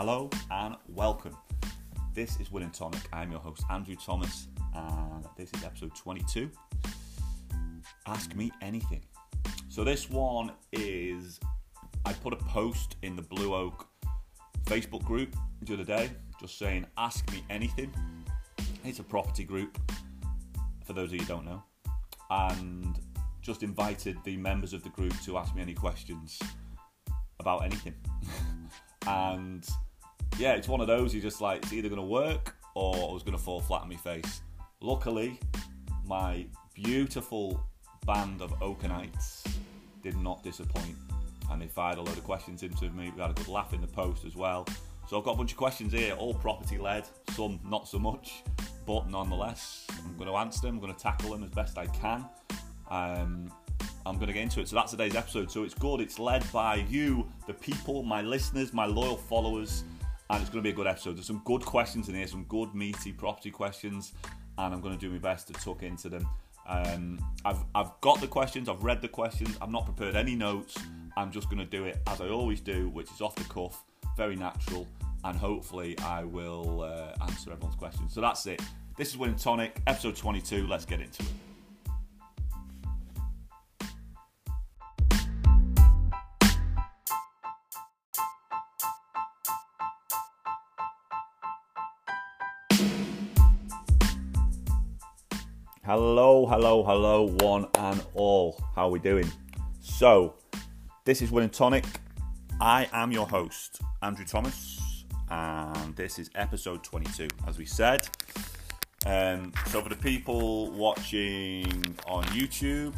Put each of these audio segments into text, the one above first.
Hello and welcome. This is Winning Tonic. I'm your host, Andrew Thomas, and this is episode 22. Ask me anything. So, this one is I put a post in the Blue Oak Facebook group the other day just saying, Ask me anything. It's a property group, for those of you who don't know, and just invited the members of the group to ask me any questions about anything. and yeah, it's one of those You're just like, it's either going to work or I was going to fall flat on my face. Luckily, my beautiful band of Oakenites did not disappoint and they fired a load of questions into me. We had a good laugh in the post as well. So I've got a bunch of questions here, all property led, some not so much, but nonetheless, I'm going to answer them, I'm going to tackle them as best I can. Um, I'm going to get into it. So that's today's episode. So it's good. It's led by you, the people, my listeners, my loyal followers, and it's going to be a good episode. There's some good questions in here, some good meaty property questions, and I'm going to do my best to tuck into them. Um, I've I've got the questions. I've read the questions. I've not prepared any notes. I'm just going to do it as I always do, which is off the cuff, very natural, and hopefully I will uh, answer everyone's questions. So that's it. This is Winning Tonic, episode 22. Let's get into it. Hello, hello, hello, one and all. How are we doing? So, this is Winning Tonic. I am your host, Andrew Thomas, and this is episode 22, as we said. Um, so, for the people watching on YouTube,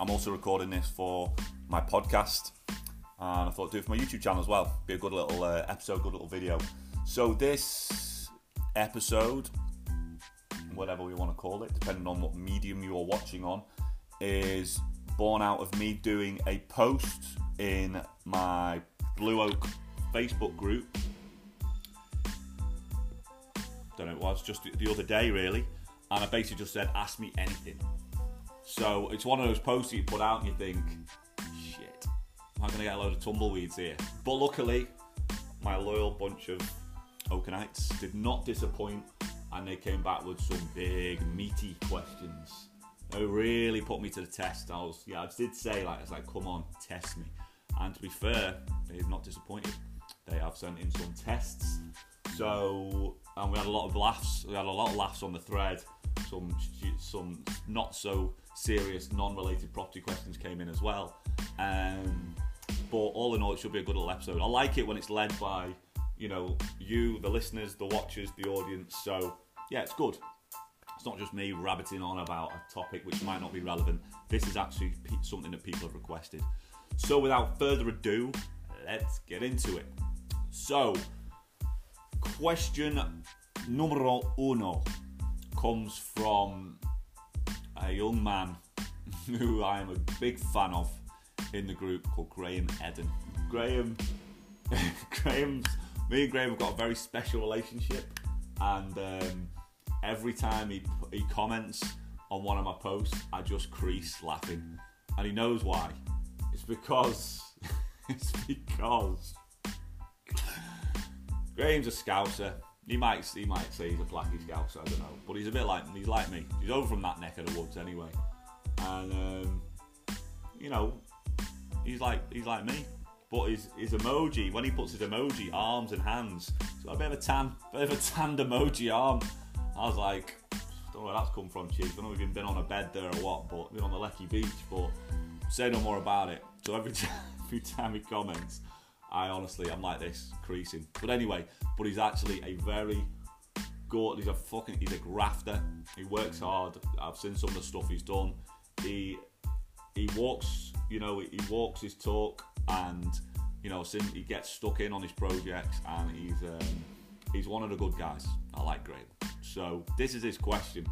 I'm also recording this for my podcast, and I thought I'd do it for my YouTube channel as well. Be a good little uh, episode, good little video. So, this episode whatever we want to call it, depending on what medium you are watching on, is born out of me doing a post in my Blue Oak Facebook group. Don't know, it was just the other day really, and I basically just said, "Ask me anything." So it's one of those posts that you put out and you think, "Shit, am going to get a load of tumbleweeds here?" But luckily, my loyal bunch of Oakenites did not disappoint and they came back with some big meaty questions. They really put me to the test. I was, yeah, I did say like, it's like, come on, test me. And to be fair, they have not disappointed. They have sent in some tests. So, and we had a lot of laughs. We had a lot of laughs on the thread. Some, some not so serious, non-related property questions came in as well. Um, but all in all, it should be a good little episode. I like it when it's led by you know, you, the listeners, the watchers, the audience. So, yeah, it's good. It's not just me rabbiting on about a topic which might not be relevant. This is actually something that people have requested. So, without further ado, let's get into it. So, question numero uno comes from a young man who I am a big fan of in the group called Graham Eden. Graham, Graham's me and Graham have got a very special relationship, and um, every time he he comments on one of my posts, I just crease laughing, and he knows why. It's because it's because Graham's a scouser. He might he might say he's a blacky scouser, I don't know, but he's a bit like he's like me. He's over from that neck of the woods anyway, and um, you know, he's like he's like me but his, his emoji, when he puts his emoji, arms and hands, it's got a bit of a tan, bit of a tanned emoji arm. I was like, I don't know where that's come from, Chief. I don't know if you've been on a bed there or what, but been on the Lecky Beach, but say no more about it. So every time, every time he comments, I honestly, I'm like this, creasing. But anyway, but he's actually a very good, he's a fucking, he's a grafter. He works hard. I've seen some of the stuff he's done. He, he walks, you know, he walks his talk and you know, since he gets stuck in on his projects, and he's um, he's one of the good guys. I like Graham. So this is his question: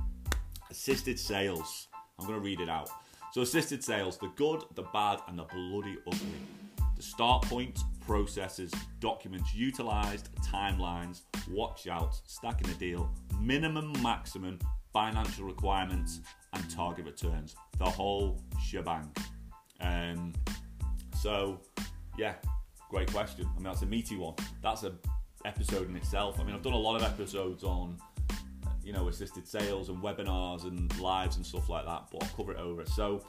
assisted sales. I'm going to read it out. So assisted sales: the good, the bad, and the bloody ugly. The start point, processes, documents utilized, timelines, watch out, stacking the deal, minimum, maximum, financial requirements, and target returns. The whole shebang. Um, so, yeah, great question. I mean, that's a meaty one. That's a episode in itself. I mean, I've done a lot of episodes on you know assisted sales and webinars and lives and stuff like that, but I'll cover it over. So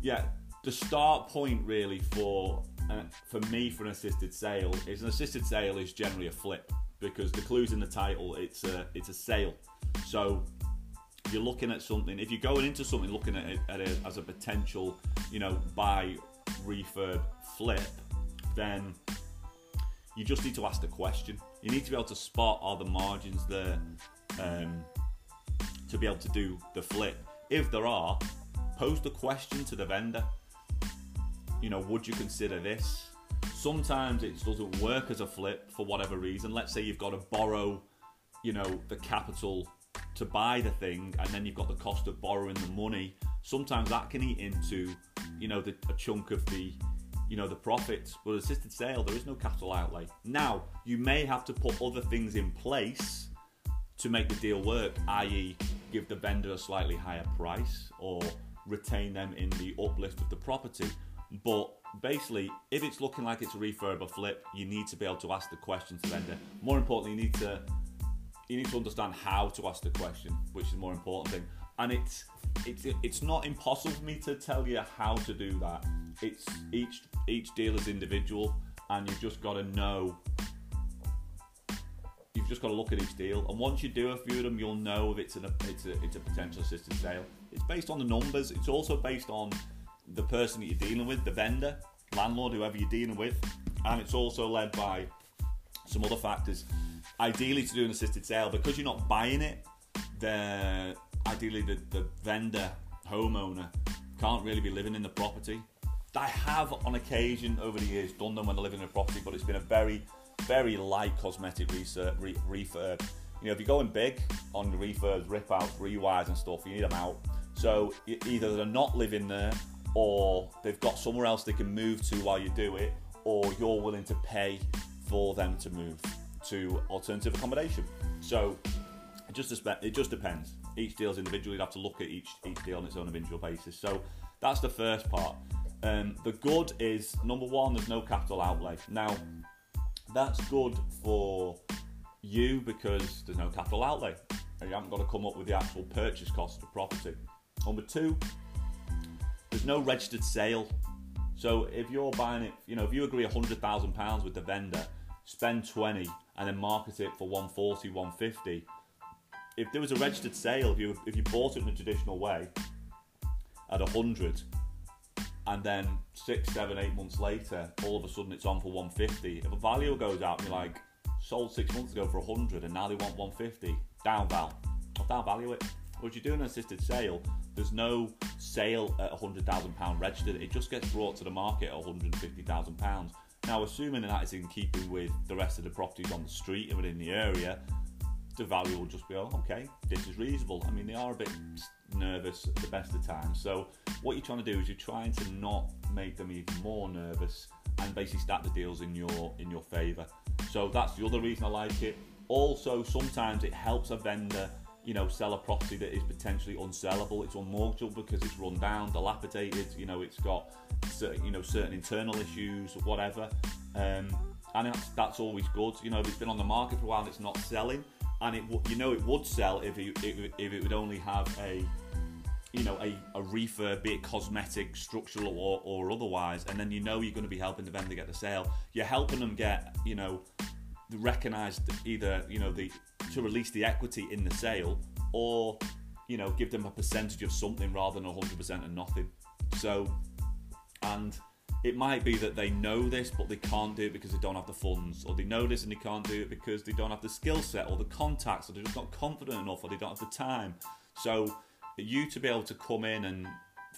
yeah, the start point really for uh, for me for an assisted sale is an assisted sale is generally a flip because the clues in the title it's a it's a sale. So you're looking at something if you're going into something looking at it, at it as a potential you know buy refurb flip then you just need to ask the question. You need to be able to spot are the margins there um, to be able to do the flip. If there are pose the question to the vendor. You know would you consider this? Sometimes it doesn't work as a flip for whatever reason. Let's say you've got to borrow you know the capital to buy the thing and then you've got the cost of borrowing the money sometimes that can eat into you know the, a chunk of the you know the profits. But assisted sale there is no capital outlay. Now you may have to put other things in place to make the deal work i.e give the vendor a slightly higher price or retain them in the uplift of the property. But basically if it's looking like it's a refurb or flip you need to be able to ask the questions to the vendor. More importantly you need to you need to understand how to ask the question, which is the more important thing. And it's it's it's not impossible for me to tell you how to do that. It's each each deal is individual, and you've just got to know. You've just got to look at each deal, and once you do a few of them, you'll know if it's an it's a it's a potential assisted sale. It's based on the numbers. It's also based on the person that you're dealing with, the vendor, landlord, whoever you're dealing with, and it's also led by some other factors ideally to do an assisted sale because you're not buying it. The ideally the, the vendor homeowner can't really be living in the property. I have on occasion over the years done them when they're living in a property, but it's been a very very light cosmetic research, re, refurb. You know, if you're going big on refurbs, rip outs, rewires and stuff, you need them out. So either they're not living there, or they've got somewhere else they can move to while you do it, or you're willing to pay for them to move to alternative accommodation. So it just it just depends. Each deal is individual. You'd have to look at each each deal on its own individual basis. So that's the first part. Um, the good is number one. There's no capital outlay. Now that's good for you because there's no capital outlay. And you haven't got to come up with the actual purchase cost of the property. Number two, there's no registered sale. So if you're buying it, you know, if you agree £100,000 with the vendor, spend 20 and then market it for 140, 150. If there was a registered sale, if you if you bought it in a traditional way at 100, and then six, seven, eight months later, all of a sudden it's on for 150. If a value goes out and you're like, sold six months ago for 100 and now they want 150, down val, down value it. If you do an assisted sale, there's no sale at £100,000 registered. It just gets brought to the market at £150,000. Now, assuming that is in keeping with the rest of the properties on the street and within the area, the value will just be, oh, okay, this is reasonable. I mean, they are a bit nervous at the best of times. So, what you're trying to do is you're trying to not make them even more nervous and basically stack the deals in your in your favour. So that's the other reason I like it. Also, sometimes it helps a vendor, you know, sell a property that is potentially unsellable. It's unmortgageable because it's run down, dilapidated. You know, it's got certain, you know certain internal issues or whatever. Um, and that's, that's always good. You know, if it's been on the market for a while and it's not selling, and it you know it would sell if it, if it would only have a you know a, a refurb, be it cosmetic, structural or, or otherwise, and then you know you're going to be helping the vendor get the sale. You're helping them get you know recognized either you know the to release the equity in the sale or you know give them a percentage of something rather than 100% of nothing. So and it might be that they know this but they can't do it because they don't have the funds or they know this and they can't do it because they don't have the skill set or the contacts or they're just not confident enough or they don't have the time so you to be able to come in and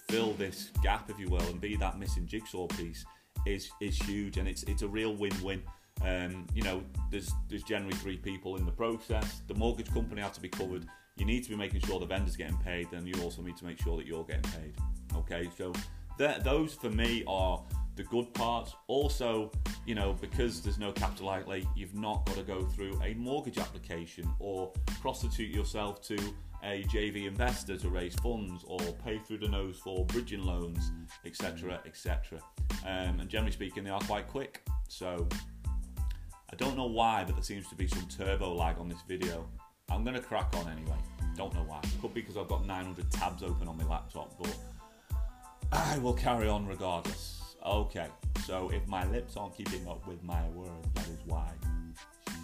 fill this gap if you will and be that missing jigsaw piece is is huge and it's it's a real win-win um, you know there's there's generally three people in the process the mortgage company has to be covered you need to be making sure the vendor's getting paid and you also need to make sure that you're getting paid okay so that, those for me are the good parts. Also, you know, because there's no capital outlay, you've not got to go through a mortgage application or prostitute yourself to a JV investor to raise funds or pay through the nose for bridging loans, etc., etc. Um, and generally speaking, they are quite quick. So, I don't know why, but there seems to be some turbo lag on this video. I'm gonna crack on anyway. Don't know why. Could be because I've got 900 tabs open on my laptop, but I will carry on regardless. Okay, so if my lips aren't keeping up with my words, that is why.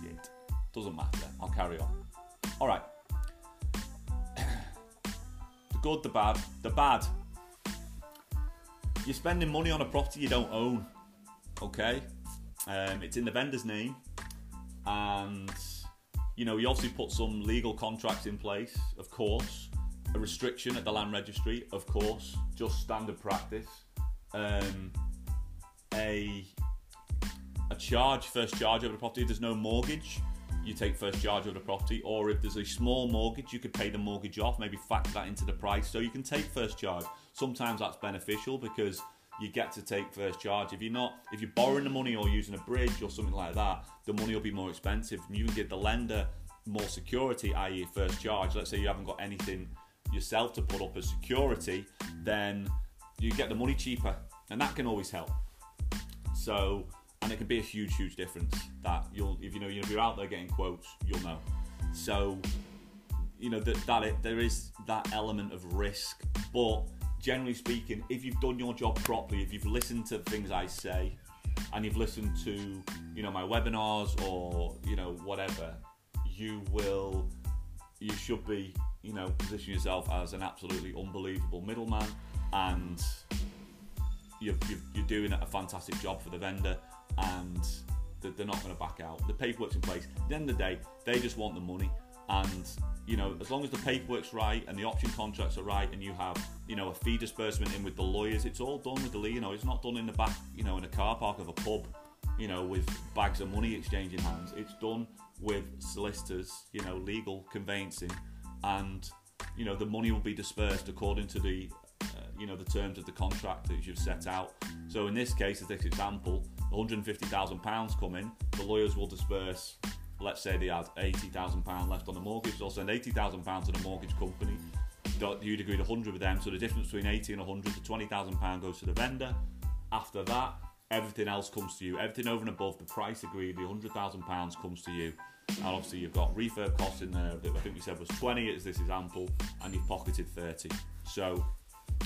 Shit. Doesn't matter. I'll carry on. Alright. the good, the bad. The bad. You're spending money on a property you don't own. Okay? Um, it's in the vendor's name. And, you know, you obviously put some legal contracts in place, of course. A restriction at the land registry, of course. Just standard practice. Um, a a charge, first charge over the property. If there's no mortgage, you take first charge over the property. Or if there's a small mortgage, you could pay the mortgage off, maybe factor that into the price. So you can take first charge. Sometimes that's beneficial because you get to take first charge. If you're not, if you're borrowing the money or using a bridge or something like that, the money will be more expensive. And you can give the lender more security, i.e., first charge. Let's say you haven't got anything yourself to put up as security, then you get the money cheaper, and that can always help. So, and it can be a huge, huge difference. That you'll, if you know, if you're out there getting quotes, you'll know. So, you know that that it, there is that element of risk, but generally speaking, if you've done your job properly, if you've listened to things I say, and you've listened to you know my webinars or you know whatever, you will, you should be you know position yourself as an absolutely unbelievable middleman, and you're, you're doing a fantastic job for the vendor, and they're not going to back out. The paperwork's in place. At the end of the day, they just want the money, and you know, as long as the paperwork's right and the option contracts are right, and you have, you know, a fee disbursement in with the lawyers, it's all done with the, you know, it's not done in the back, you know, in a car park of a pub, you know, with bags of money exchanging hands. It's done with solicitors, you know, legal conveyancing, and you know, the money will be dispersed according to the, uh, you know, the terms of the contract that you've set out. So in this case, as this example, 150,000 pounds come in, the lawyers will disperse let's say they had £80,000 left on the mortgage, they'll send £80,000 to the mortgage company. You'd agreed 100 with them, so the difference between 80 and 100, the £20,000 goes to the vendor. After that, everything else comes to you. Everything over and above the price agreed, the £100,000 comes to you. And obviously, you've got refurb costs in there that I think we said was 20 as this is example, and you've pocketed 30. So,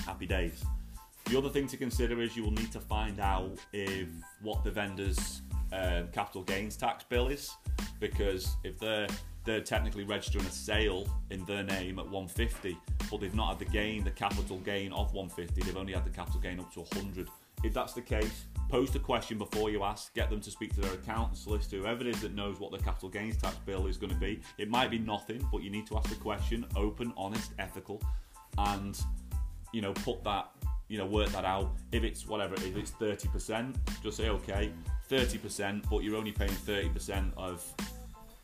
happy days. The other thing to consider is you will need to find out if what the vendor's um, capital gains tax bill is because if they're they're technically registering a sale in their name at 150 but they've not had the gain the capital gain of 150 they've only had the capital gain up to 100 if that's the case post a question before you ask get them to speak to their accountant solicitor whoever it is that knows what the capital gains tax bill is going to be. It might be nothing but you need to ask the question open honest ethical and you know put that you know work that out. If it's whatever if it's 30% just say okay 30%, but you're only paying 30% of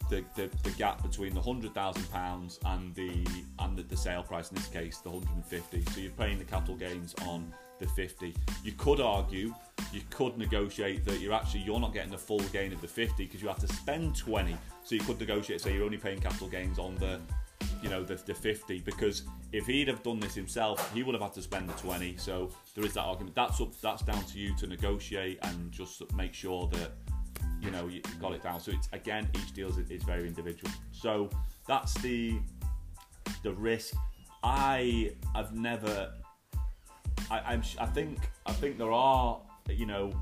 the, the, the, gap between the hundred thousand pounds and the and the, the, sale price in this case the 150 so you're paying the capital gains on the 50 you could argue you could negotiate that you're actually you're not getting the full gain of the 50 because you have to spend 20 so you could negotiate say you're only paying capital gains on the you know the, the 50 because if he'd have done this himself he would have had to spend the 20 so there is that argument. That's up that's down to you to negotiate and just make sure that you know you got it down. So it's again each deal is, is very individual. So that's the the risk. I i've never I, I'm, I think I think there are you know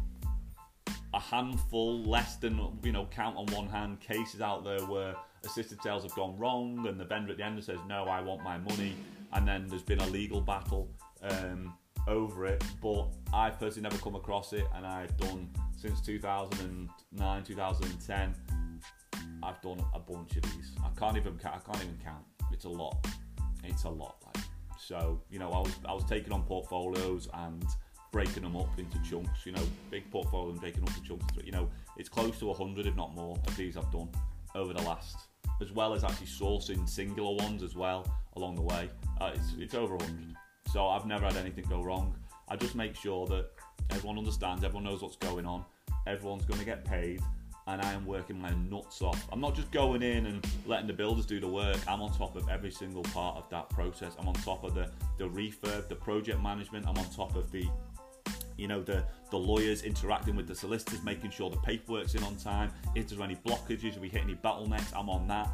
a handful less than you know count on one hand cases out there where assisted sales have gone wrong, and the vendor at the end says, "No, I want my money," and then there's been a legal battle um, over it. But I've personally never come across it, and I've done since 2009, 2010. I've done a bunch of these. I can't even I can't even count. It's a lot. It's a lot. Like. So you know, I was I was taking on portfolios and breaking them up into chunks. You know, big portfolio and breaking up into chunks. You know, it's close to hundred, if not more, of these I've done over the last as well as actually sourcing singular ones as well along the way. Uh, it's, it's over 100. So I've never had anything go wrong. I just make sure that everyone understands, everyone knows what's going on, everyone's going to get paid, and I am working my nuts off. I'm not just going in and letting the builders do the work. I'm on top of every single part of that process. I'm on top of the the refurb, the project management. I'm on top of the you know the the lawyers interacting with the solicitors, making sure the paperwork's in on time. If there's any blockages, if we hit any bottlenecks, I'm on that.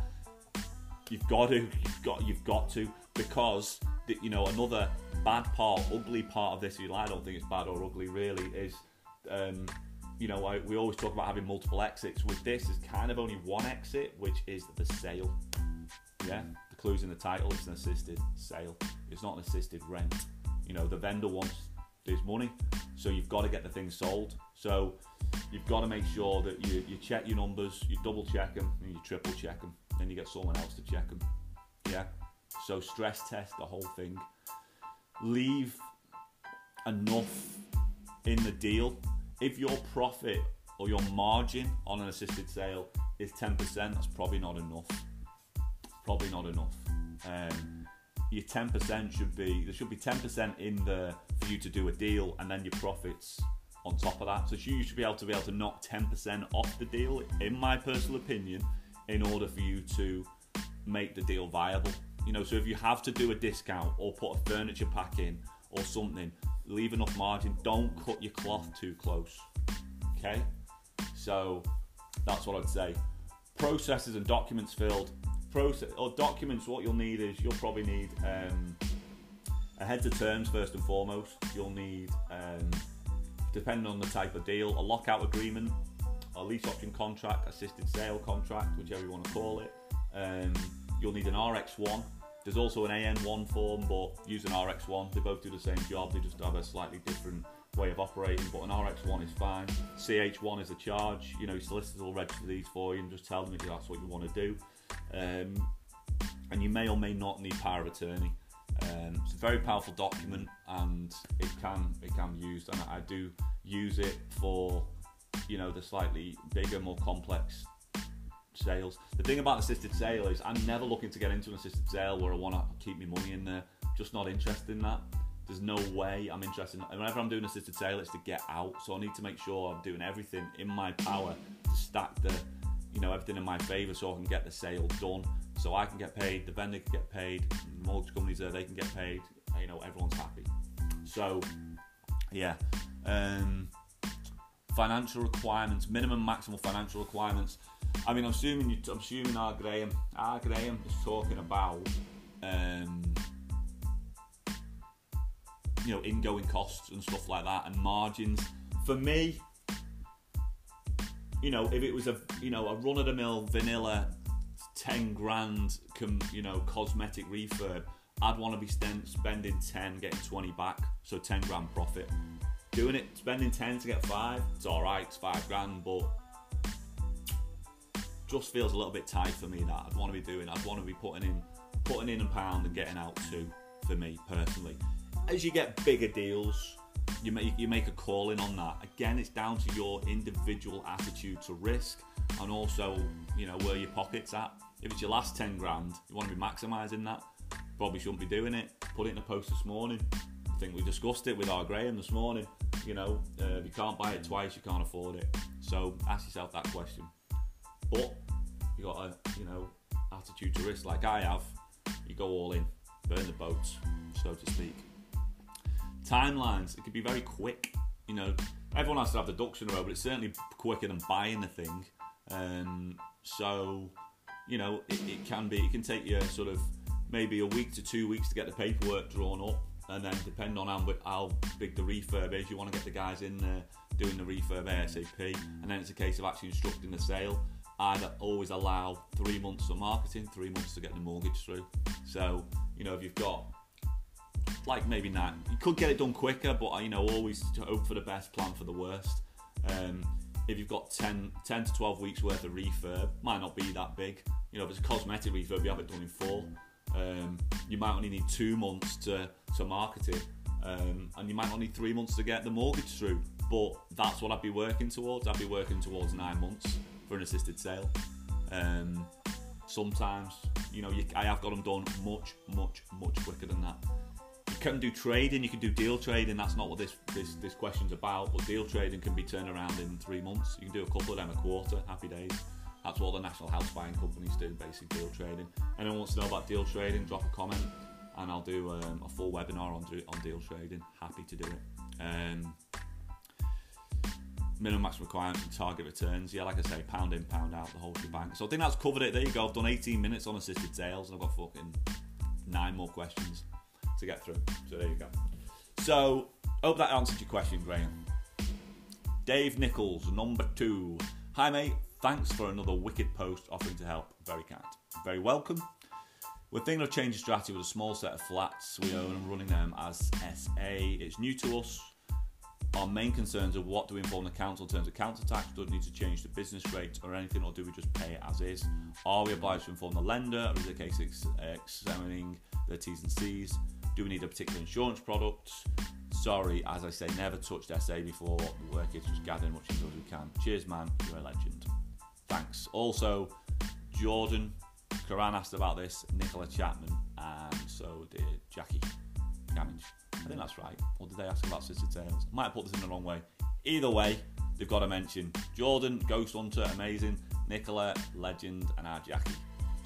You've got to, you've got, you've got to, because you know another bad part, ugly part of this. I don't think it's bad or ugly really. Is um, you know I, we always talk about having multiple exits. With this, is kind of only one exit, which is the sale. Yeah, the clues in the title. It's an assisted sale. It's not an assisted rent. You know the vendor wants his money, so you've got to get the thing sold. So you've got to make sure that you, you check your numbers, you double check them, and you triple check them. Then you get someone else to check them. Yeah. So stress test the whole thing. Leave enough in the deal. If your profit or your margin on an assisted sale is 10%, that's probably not enough. Probably not enough. Um, your 10% should be there should be 10% in there for you to do a deal and then your profits on top of that. So you should be able to be able to knock 10% off the deal, in my personal opinion, in order for you to make the deal viable. You know, so if you have to do a discount or put a furniture pack in or something, leave enough margin. Don't cut your cloth too close. Okay? So that's what I'd say. Processes and documents filled. Process or documents, what you'll need is you'll probably need um, a heads of terms first and foremost. You'll need, um, depending on the type of deal, a lockout agreement, a lease option contract, assisted sale contract, whichever you want to call it. Um, you'll need an RX1. There's also an AN1 form, but use an RX1. They both do the same job, they just have a slightly different way of operating, but an RX1 is fine. CH1 is a charge. You know, solicitors will register these for you and just tell them if that's what you want to do. Um, and you may or may not need power of attorney. Um, it's a very powerful document, and it can it can be used, and I do use it for you know the slightly bigger, more complex sales. The thing about assisted sale is I'm never looking to get into an assisted sale where I want to keep my money in there. Just not interested in that. There's no way I'm interested. In, whenever I'm doing assisted sale, it's to get out. So I need to make sure I'm doing everything in my power to stack the, you know, everything in my favour so I can get the sale done. So I can get paid, the vendor can get paid, mortgage companies there they can get paid. You know, everyone's happy. So, yeah. Um, financial requirements, minimum, maximum financial requirements. I mean, I'm assuming you, I'm assuming our Graham, our Graham is talking about, um, you know, ingoing costs and stuff like that, and margins. For me, you know, if it was a, you know, a run of the mill vanilla, ten grand, com, you know, cosmetic refurb, I'd want to be spending ten, getting twenty back, so ten grand profit. Doing it, spending ten to get five, it's all right, it's five grand, but just feels a little bit tight for me that I'd want to be doing. I'd want to be putting in putting in a pound and getting out two for me personally. As you get bigger deals, you make you make a call in on that. Again, it's down to your individual attitude to risk and also you know where your pockets at. If it's your last ten grand, you want to be maximising that. Probably shouldn't be doing it. Put it in a post this morning. I think we discussed it with our Graham this morning. You know, uh, if you can't buy it twice, you can't afford it. So ask yourself that question. But you got a you know attitude to risk like I have. You go all in, burn the boats, so to speak. Timelines. It could be very quick. You know, everyone has to have the ducks in a row, but it's certainly quicker than buying the thing. Um, so, you know, it, it can be. It can take you sort of maybe a week to two weeks to get the paperwork drawn up, and then depend on how, how big the refurb is, you want to get the guys in there doing the refurb ASAP, and then it's a case of actually instructing the sale. I'd always allow three months of marketing, three months to get the mortgage through. So, you know, if you've got like maybe nine, you could get it done quicker, but you know, always hope for the best, plan for the worst. Um, if you've got 10, 10 to 12 weeks worth of refurb, might not be that big. You know, if it's a cosmetic refurb, you have it done in four. Um, you might only need two months to, to market it, um, and you might only need three months to get the mortgage through. But that's what I'd be working towards. I'd be working towards nine months for an assisted sale. Um, sometimes, you know, you, I have got them done much, much, much quicker than that. Can do trading, you can do deal trading. That's not what this this this question's about. But deal trading can be turned around in three months. You can do a couple of them a quarter. Happy days. That's what the national house buying companies do, basic deal trading. Anyone wants to know about deal trading, drop a comment, and I'll do um, a full webinar on on deal trading. Happy to do it. Um, minimum maximum requirements and target returns. Yeah, like I say, pound in, pound out, the whole shebang. So I think that's covered it. There you go. I've done 18 minutes on assisted sales and I've got fucking nine more questions to get through. So there you go. So hope that answered your question, Graham. Dave Nichols, number two. Hi mate, thanks for another wicked post offering to help. Very kind. Very welcome. We're thinking of changing strategy with a small set of flats we own and running them as SA. It's new to us our main concerns are what do we inform the council in terms of council tax? Do we need to change the business rate or anything, or do we just pay it as is? Are we obliged to inform the lender, or is it a case examining the T's and C's? Do we need a particular insurance product? Sorry, as I say, never touched SA before. The work is just gathering much info as we can. Cheers, man. You're a legend. Thanks. Also, Jordan Karan asked about this, Nicola Chapman, and so did Jackie Gamage. I think that's right. Or did they ask about assisted sales? I might have put this in the wrong way. Either way, they've got to mention Jordan, Ghost Hunter, amazing, Nicola, legend, and our Jackie.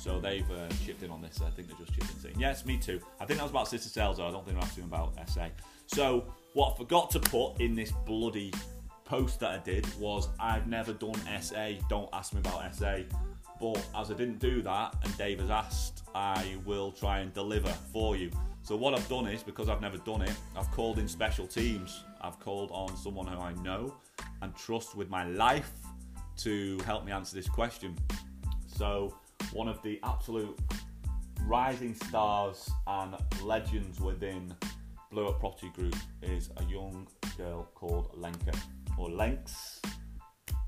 So they've uh, chipped in on this. I think they're just chipped in yes, me too. I think that was about assisted sales, though. I don't think they're asking about SA. So what I forgot to put in this bloody post that I did was I've never done SA. Don't ask me about SA. But as I didn't do that, and Dave has asked, I will try and deliver for you. So what I've done is, because I've never done it, I've called in special teams. I've called on someone who I know and trust with my life to help me answer this question. So one of the absolute rising stars and legends within Blue Property Group is a young girl called Lenka, or Lenx,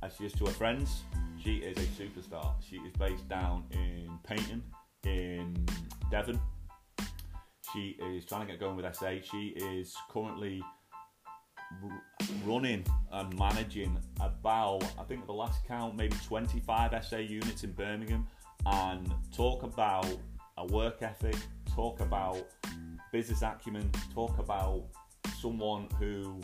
as she is to her friends. She is a superstar. She is based down in Paignton, in Devon, she is trying to get going with SA. She is currently running and managing about, I think the last count, maybe 25 SA units in Birmingham. And talk about a work ethic, talk about business acumen, talk about someone who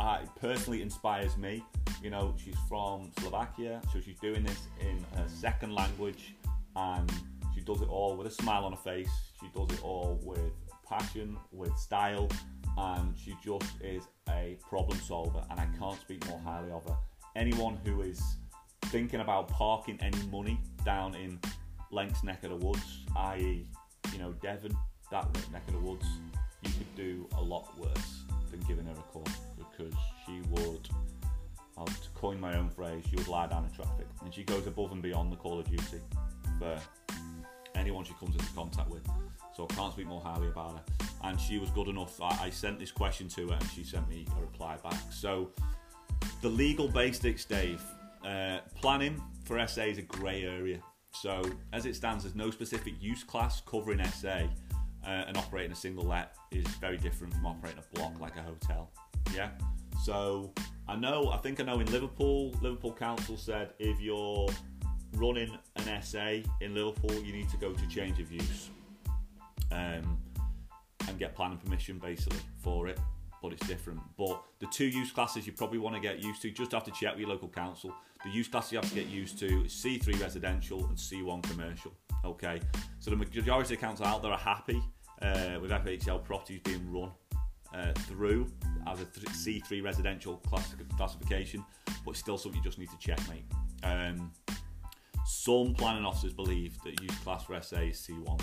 uh, personally inspires me. You know, she's from Slovakia, so she's doing this in her second language and she does it all with a smile on her face. She does it all with passion, with style, and she just is a problem solver. And I can't speak more highly of her. Anyone who is thinking about parking any money down in Lenks neck of the woods, i.e., you know, Devon, that neck of the woods, you could do a lot worse than giving her a call because she would, I'll to coin my own phrase, she would lie down in traffic and she goes above and beyond the call of duty for anyone she comes into contact with. So I can't speak more highly about her. And she was good enough. I, I sent this question to her and she sent me a reply back. So the legal basics, Dave. Uh, planning for SA is a grey area. So as it stands, there's no specific use class covering SA. Uh, and operating a single let is very different from operating a block like a hotel. Yeah. So I know, I think I know in Liverpool, Liverpool Council said if you're running an SA in Liverpool, you need to go to change of use um, and get planning permission basically for it. But it's different. But the two use classes you probably want to get used to, just have to check with your local council. The use classes you have to get used to is C3 residential and C1 commercial. Okay, so the majority of councils out there are happy uh, with FHL properties being run uh, through as a C3 residential class- classification, but it's still something you just need to check, mate. Um, some planning officers believe that use class for SA is C1,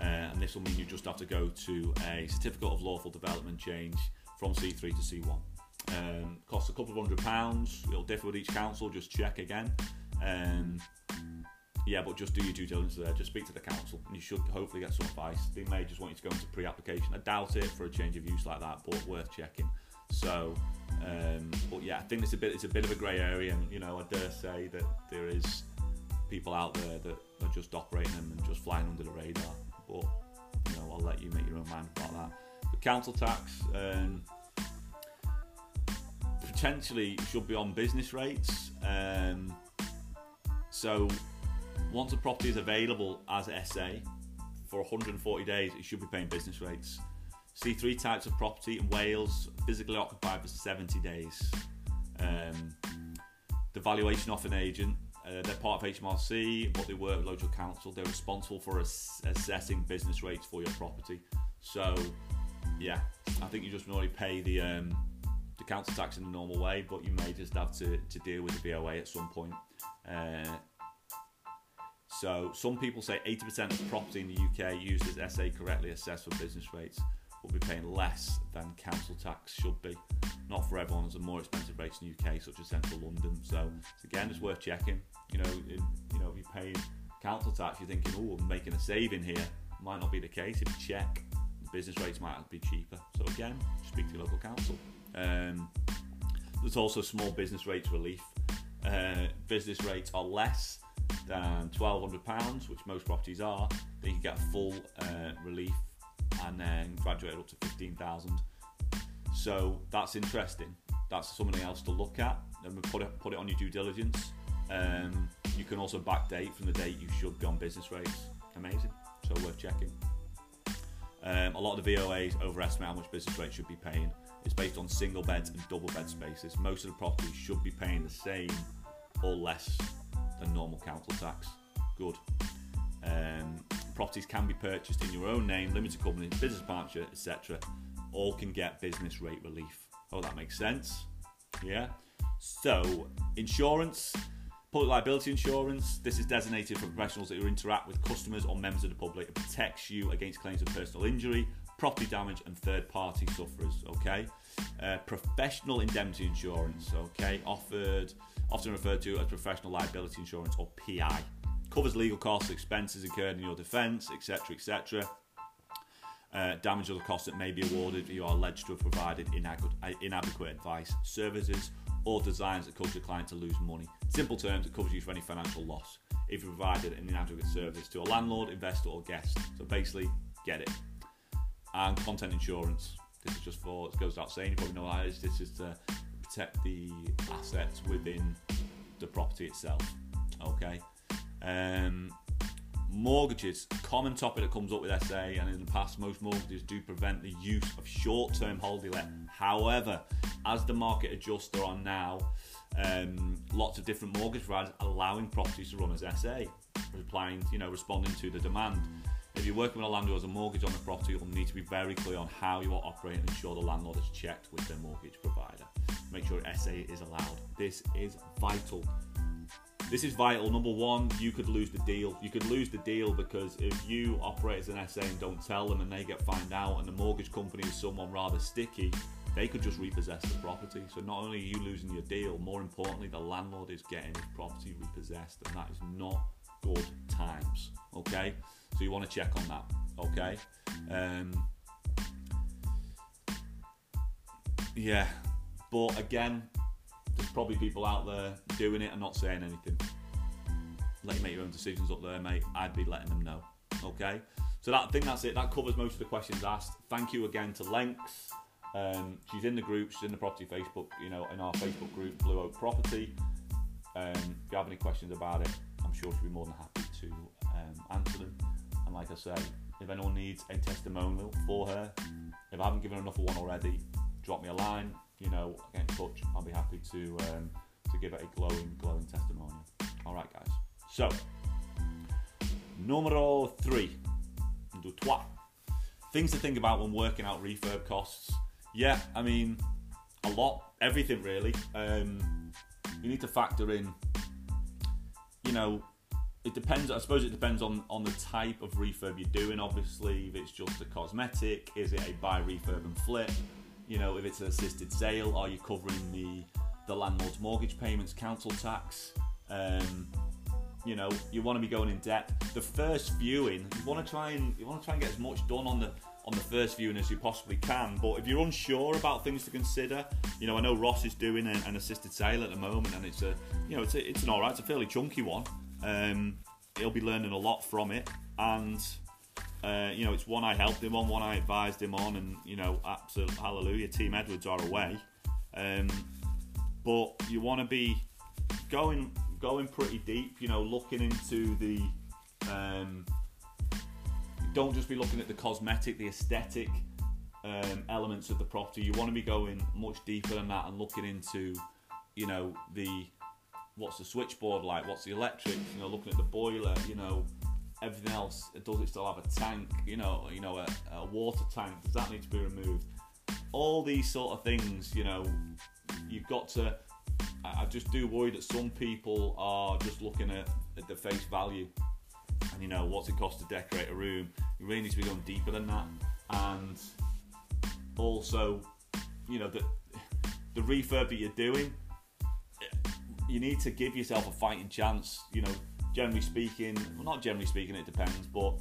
uh, and this will mean you just have to go to a certificate of lawful development change from C3 to C1. Um, costs a couple of hundred pounds. It'll differ with each council. Just check again. Um, yeah, but just do your due diligence there. Just speak to the council, and you should hopefully get some advice. They may just want you to go into pre-application. I doubt it for a change of use like that, but worth checking. So, um, but yeah, I think it's a bit it's a bit of a grey area, and you know, I dare say that there is people out there that are just operating them and just flying under the radar. But you know, I'll let you make your own mind about that. Council tax um, potentially should be on business rates. Um, so once a property is available as SA for 140 days, it should be paying business rates. See three types of property in Wales, physically occupied for 70 days. Um, the Valuation Office Agency uh, they're part of HMRC, but they work with local council. They're responsible for ass- assessing business rates for your property. So, yeah, I think you just normally pay the um, the council tax in the normal way, but you may just have to, to deal with the VOA at some point. Uh, so some people say 80% of property in the UK used as SA correctly assessed for business rates will be paying less than council tax should be. Not for everyone, there's a more expensive rates in the UK, such as central London. So again, it's worth checking. You know, you know, if you're paying council tax, you're thinking, oh, I'm making a saving here. Might not be the case. If you check, business rates might be cheaper. So again, speak to your local council. Um, there's also small business rates relief. Uh, business rates are less than £1,200, which most properties are. Then you can get full uh, relief and then graduate up to 15000 So that's interesting. That's something else to look at. We put it, put it on your due diligence. Um, you can also backdate from the date you should be on business rates. Amazing. So worth checking. Um, a lot of the VOAs overestimate how much business rates should be paying. It's based on single beds and double bed spaces. Most of the properties should be paying the same or less than normal council tax. Good. Um, properties can be purchased in your own name, limited company, business partnership, etc. All can get business rate relief. Oh, that makes sense. Yeah. So, insurance, public liability insurance. This is designated for professionals that interact with customers or members of the public. It protects you against claims of personal injury, property damage, and third-party sufferers. Okay. Uh, professional indemnity insurance. Okay, offered often referred to as professional liability insurance or PI. Covers legal costs, expenses incurred in your defence, etc., etc. Uh, damage or the costs that may be awarded if you are alleged to have provided inadequate advice, services, or designs that cause your client to lose money. Simple terms, it covers you for any financial loss if you provided an inadequate service to a landlord, investor, or guest. So basically, get it. And content insurance. This is just for, it goes without saying, you probably know what that is. This is to protect the assets within the property itself. Okay. Um, mortgages, common topic that comes up with SA, and in the past, most mortgages do prevent the use of short term let. However, as the market adjusts, there are now um, lots of different mortgage providers allowing properties to run as SA, replying, you know, responding to the demand. If you're working with a landlord has a mortgage on the property, you'll need to be very clear on how you are operating and ensure the landlord has checked with their mortgage provider. Make sure SA is allowed. This is vital. This is vital. Number one, you could lose the deal. You could lose the deal because if you operate as an SA and don't tell them and they get found out and the mortgage company is someone rather sticky, they could just repossess the property. So not only are you losing your deal, more importantly, the landlord is getting his property repossessed, and that is not good times. Okay, so you want to check on that. Okay, um, yeah, but again, there's probably people out there doing it and not saying anything. Let you make your own decisions up there, mate. I'd be letting them know. Okay. So that I think that's it. That covers most of the questions asked. Thank you again to Lenx. Um, she's in the group. She's in the property Facebook. You know, in our Facebook group, Blue Oak Property. Um, if you have any questions about it, I'm sure she'll be more than happy to um, answer them. And like I say, if anyone needs a testimonial for her, if I haven't given enough of one already, drop me a line. You know, get in touch. I'll be happy to um, to give it a glowing, glowing testimonial. All right, guys. So, numero three, do trois. Things to think about when working out refurb costs. Yeah, I mean, a lot, everything really. Um, you need to factor in, you know, it depends. I suppose it depends on on the type of refurb you're doing. Obviously, if it's just a cosmetic, is it a buy refurb and flip? You know, if it's an assisted sale, are you covering the the landlord's mortgage payments, council tax? Um, you know, you want to be going in depth. The first viewing, you want to try and you want to try and get as much done on the on the first viewing as you possibly can. But if you're unsure about things to consider, you know, I know Ross is doing an, an assisted sale at the moment, and it's a you know it's a, it's an alright, it's a fairly chunky one. Um, he'll be learning a lot from it, and uh, you know, it's one I helped him on, one I advised him on, and you know, absolute hallelujah, Team Edwards are away. Um, but you want to be going going pretty deep. You know, looking into the. Um, don't just be looking at the cosmetic, the aesthetic um, elements of the property. You want to be going much deeper than that and looking into, you know, the what's the switchboard like, what's the electric, you know, looking at the boiler, you know, everything else does it still have a tank you know you know a, a, water tank does that need to be removed all these sort of things, you know, you've got to. I just do worry that some people are just looking at, at the face value, and you know, what's it cost to decorate a room? You really need to be going deeper than that, and also, you know, the the refurb that you're doing, eh, you need to give yourself a fighting chance. You know, generally speaking, well, not generally speaking, it depends, but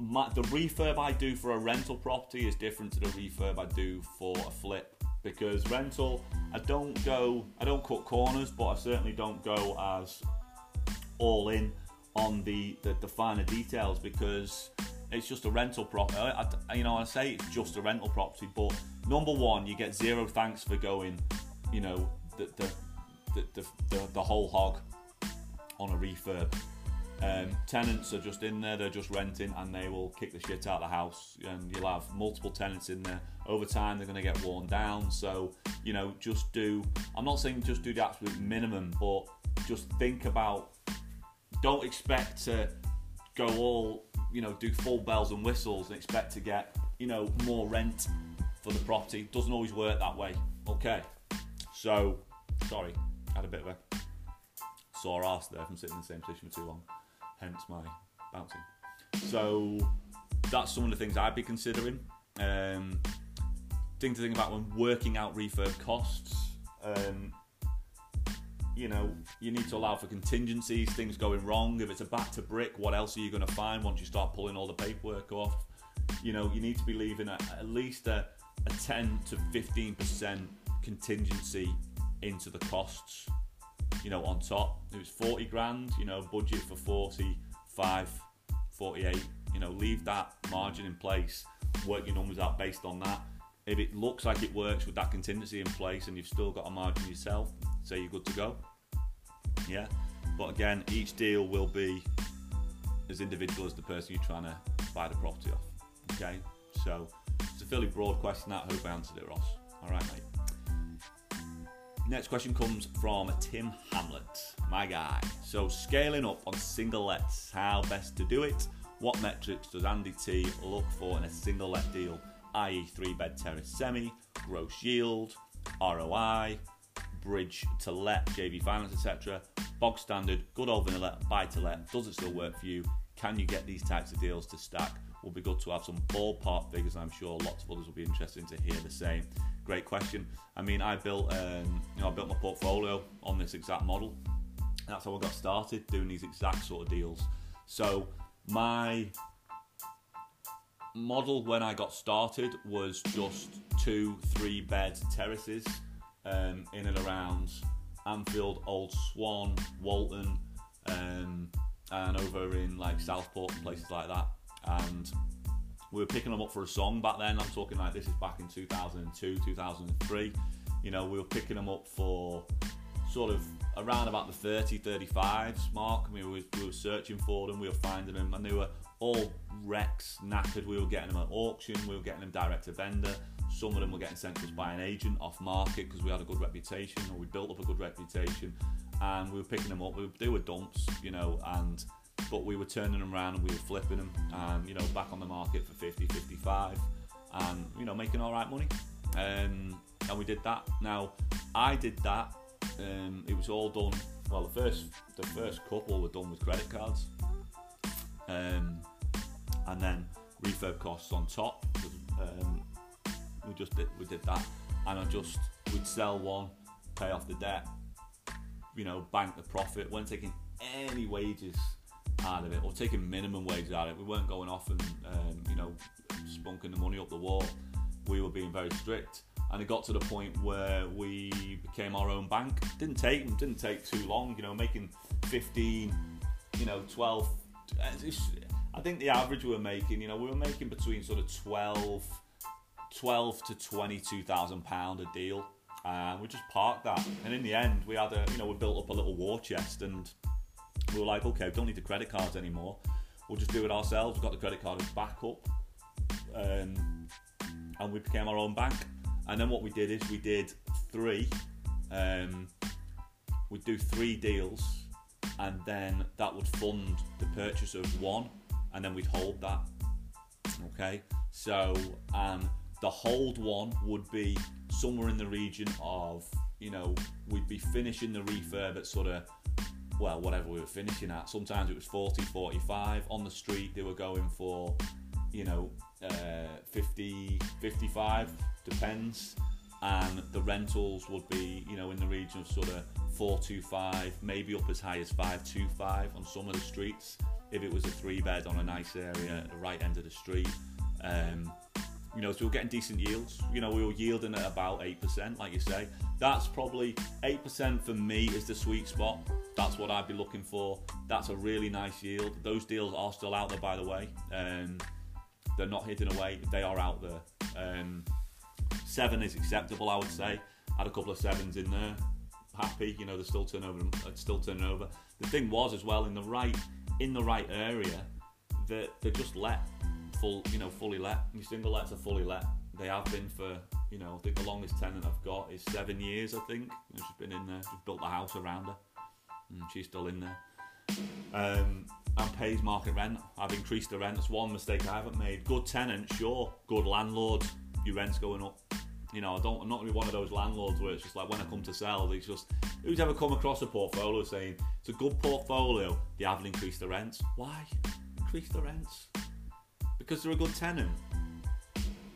my, the refurb I do for a rental property is different to the refurb I do for a flip because rental I don't go I don't cut corners but I certainly don't go as all in on the the, the finer details because it's just a rental property I, I, you know I say it's just a rental property but number one you get zero thanks for going you know the the the, the, the, the whole hog on a refurb um, tenants are just in there, they're just renting, and they will kick the shit out of the house. And you'll have multiple tenants in there. Over time, they're going to get worn down. So, you know, just do, I'm not saying just do the absolute minimum, but just think about, don't expect to go all, you know, do full bells and whistles and expect to get, you know, more rent for the property. Doesn't always work that way. Okay. So, sorry, had a bit of a sore ass there from sitting in the same position for too long hence my bouncing. So that's some of the things I'd be considering. Um, thing to think about when working out refurb costs. Um, you know, you need to allow for contingencies, things going wrong. If it's a back to brick, what else are you going to find once you start pulling all the paperwork off? You know, you need to be leaving a, at least a, a 10 to 15% contingency into the costs you know, on top. It was 40 grand, you know, budget for 45, 48. You know, leave that margin in place, work your numbers out based on that. If it looks like it works with that contingency in place and you've still got a margin yourself, say you're good to go. Yeah. But again, each deal will be as individual as the person you're trying to buy the property off. Okay. So it's a fairly broad question that. I hope I answered it, Ross. All right, mate. Next question comes from Tim Hamlet, my guy. So, scaling up on single lets, how best to do it? What metrics does Andy T look for in a single let deal, i.e., three bed terrace semi, gross yield, ROI, bridge to let, JV finance, etc. Bog standard, good old vanilla, buy to let. Does it still work for you? Can you get these types of deals to stack? Will be good to have some ballpark figures. I'm sure lots of others will be interested to hear the same great question. I mean, I built, um, you know, I built my portfolio on this exact model. That's how I got started doing these exact sort of deals. So my model when I got started was just two, three bed terraces um, in and around Anfield, Old Swan, Walton, um, and over in like Southport, places like that. And we were picking them up for a song back then. I'm talking like this is back in 2002, 2003. You know, we were picking them up for sort of around about the 30, 35s mark. I mean, we, we were searching for them, we were finding them, and they were all wrecks, knackered. We were getting them at auction, we were getting them direct to vendor. Some of them were getting sent to us by an agent off market because we had a good reputation or we built up a good reputation. And we were picking them up. We, they were dumps, you know, and but we were turning them around and we were flipping them and you know back on the market for 50 55 and you know making all right money. Um, and we did that. Now i did that um, it was all done well the first the first couple were done with credit cards um, and then refurb costs on top. Um, we just did we did that. And i just we'd sell one pay off the debt you know bank the profit. Weren't taking any wages out of it or taking minimum wage out of it. We weren't going off and um, you know spunking the money up the wall. We were being very strict, and it got to the point where we became our own bank. Didn't take didn't take too long. You know, making 15, you know, 12. I think the average we were making, you know, we were making between sort of 12, 12 to 22,000 pound a deal. And we just parked that. And in the end, we had a, you know, we built up a little war chest and we were like, okay, we don't need the credit cards anymore. We'll just do it ourselves. We got the credit card as backup, um, and we became our own bank. And then what we did is we did three. Um, we'd do three deals, and then that would fund the purchase of one, and then we'd hold that. Okay, so and the hold one would be somewhere in the region of, you know, we'd be finishing the refurb at sort of, well, whatever we were finishing at. Sometimes it was 40, 45. On the street, they were going for, you know, uh, 50, 55, depends. And the rentals would be, you know, in the region of sort of 425, maybe up as high as 525 on some of the streets. If it was a three bed on a nice area at the right end of the street. Um, you know, so we are getting decent yields. You know, we were yielding at about 8%, like you say. That's probably 8% for me is the sweet spot. That's what I'd be looking for. That's a really nice yield. Those deals are still out there, by the way. Um, they're not hidden away. They are out there. Um, seven is acceptable, I would say. Had a couple of sevens in there. Happy, you know, they're still turning over. Still turning over. The thing was as well in the right in the right area that they're just let full, you know, fully let. My single lets are fully let. They have been for, you know, I think the longest tenant I've got is seven years. I think she's been in there. She's built the house around her, and she's still in there. Um, and pays market rent. I've increased the rent. That's one mistake I haven't made. Good tenant, sure. Good landlord, your rent's going up. You know, I don't. I'm not really one of those landlords where it's just like when I come to sell, it's just who's ever come across a portfolio saying it's a good portfolio, they haven't increased the rents. Why? Increase the rents because they're a good tenant.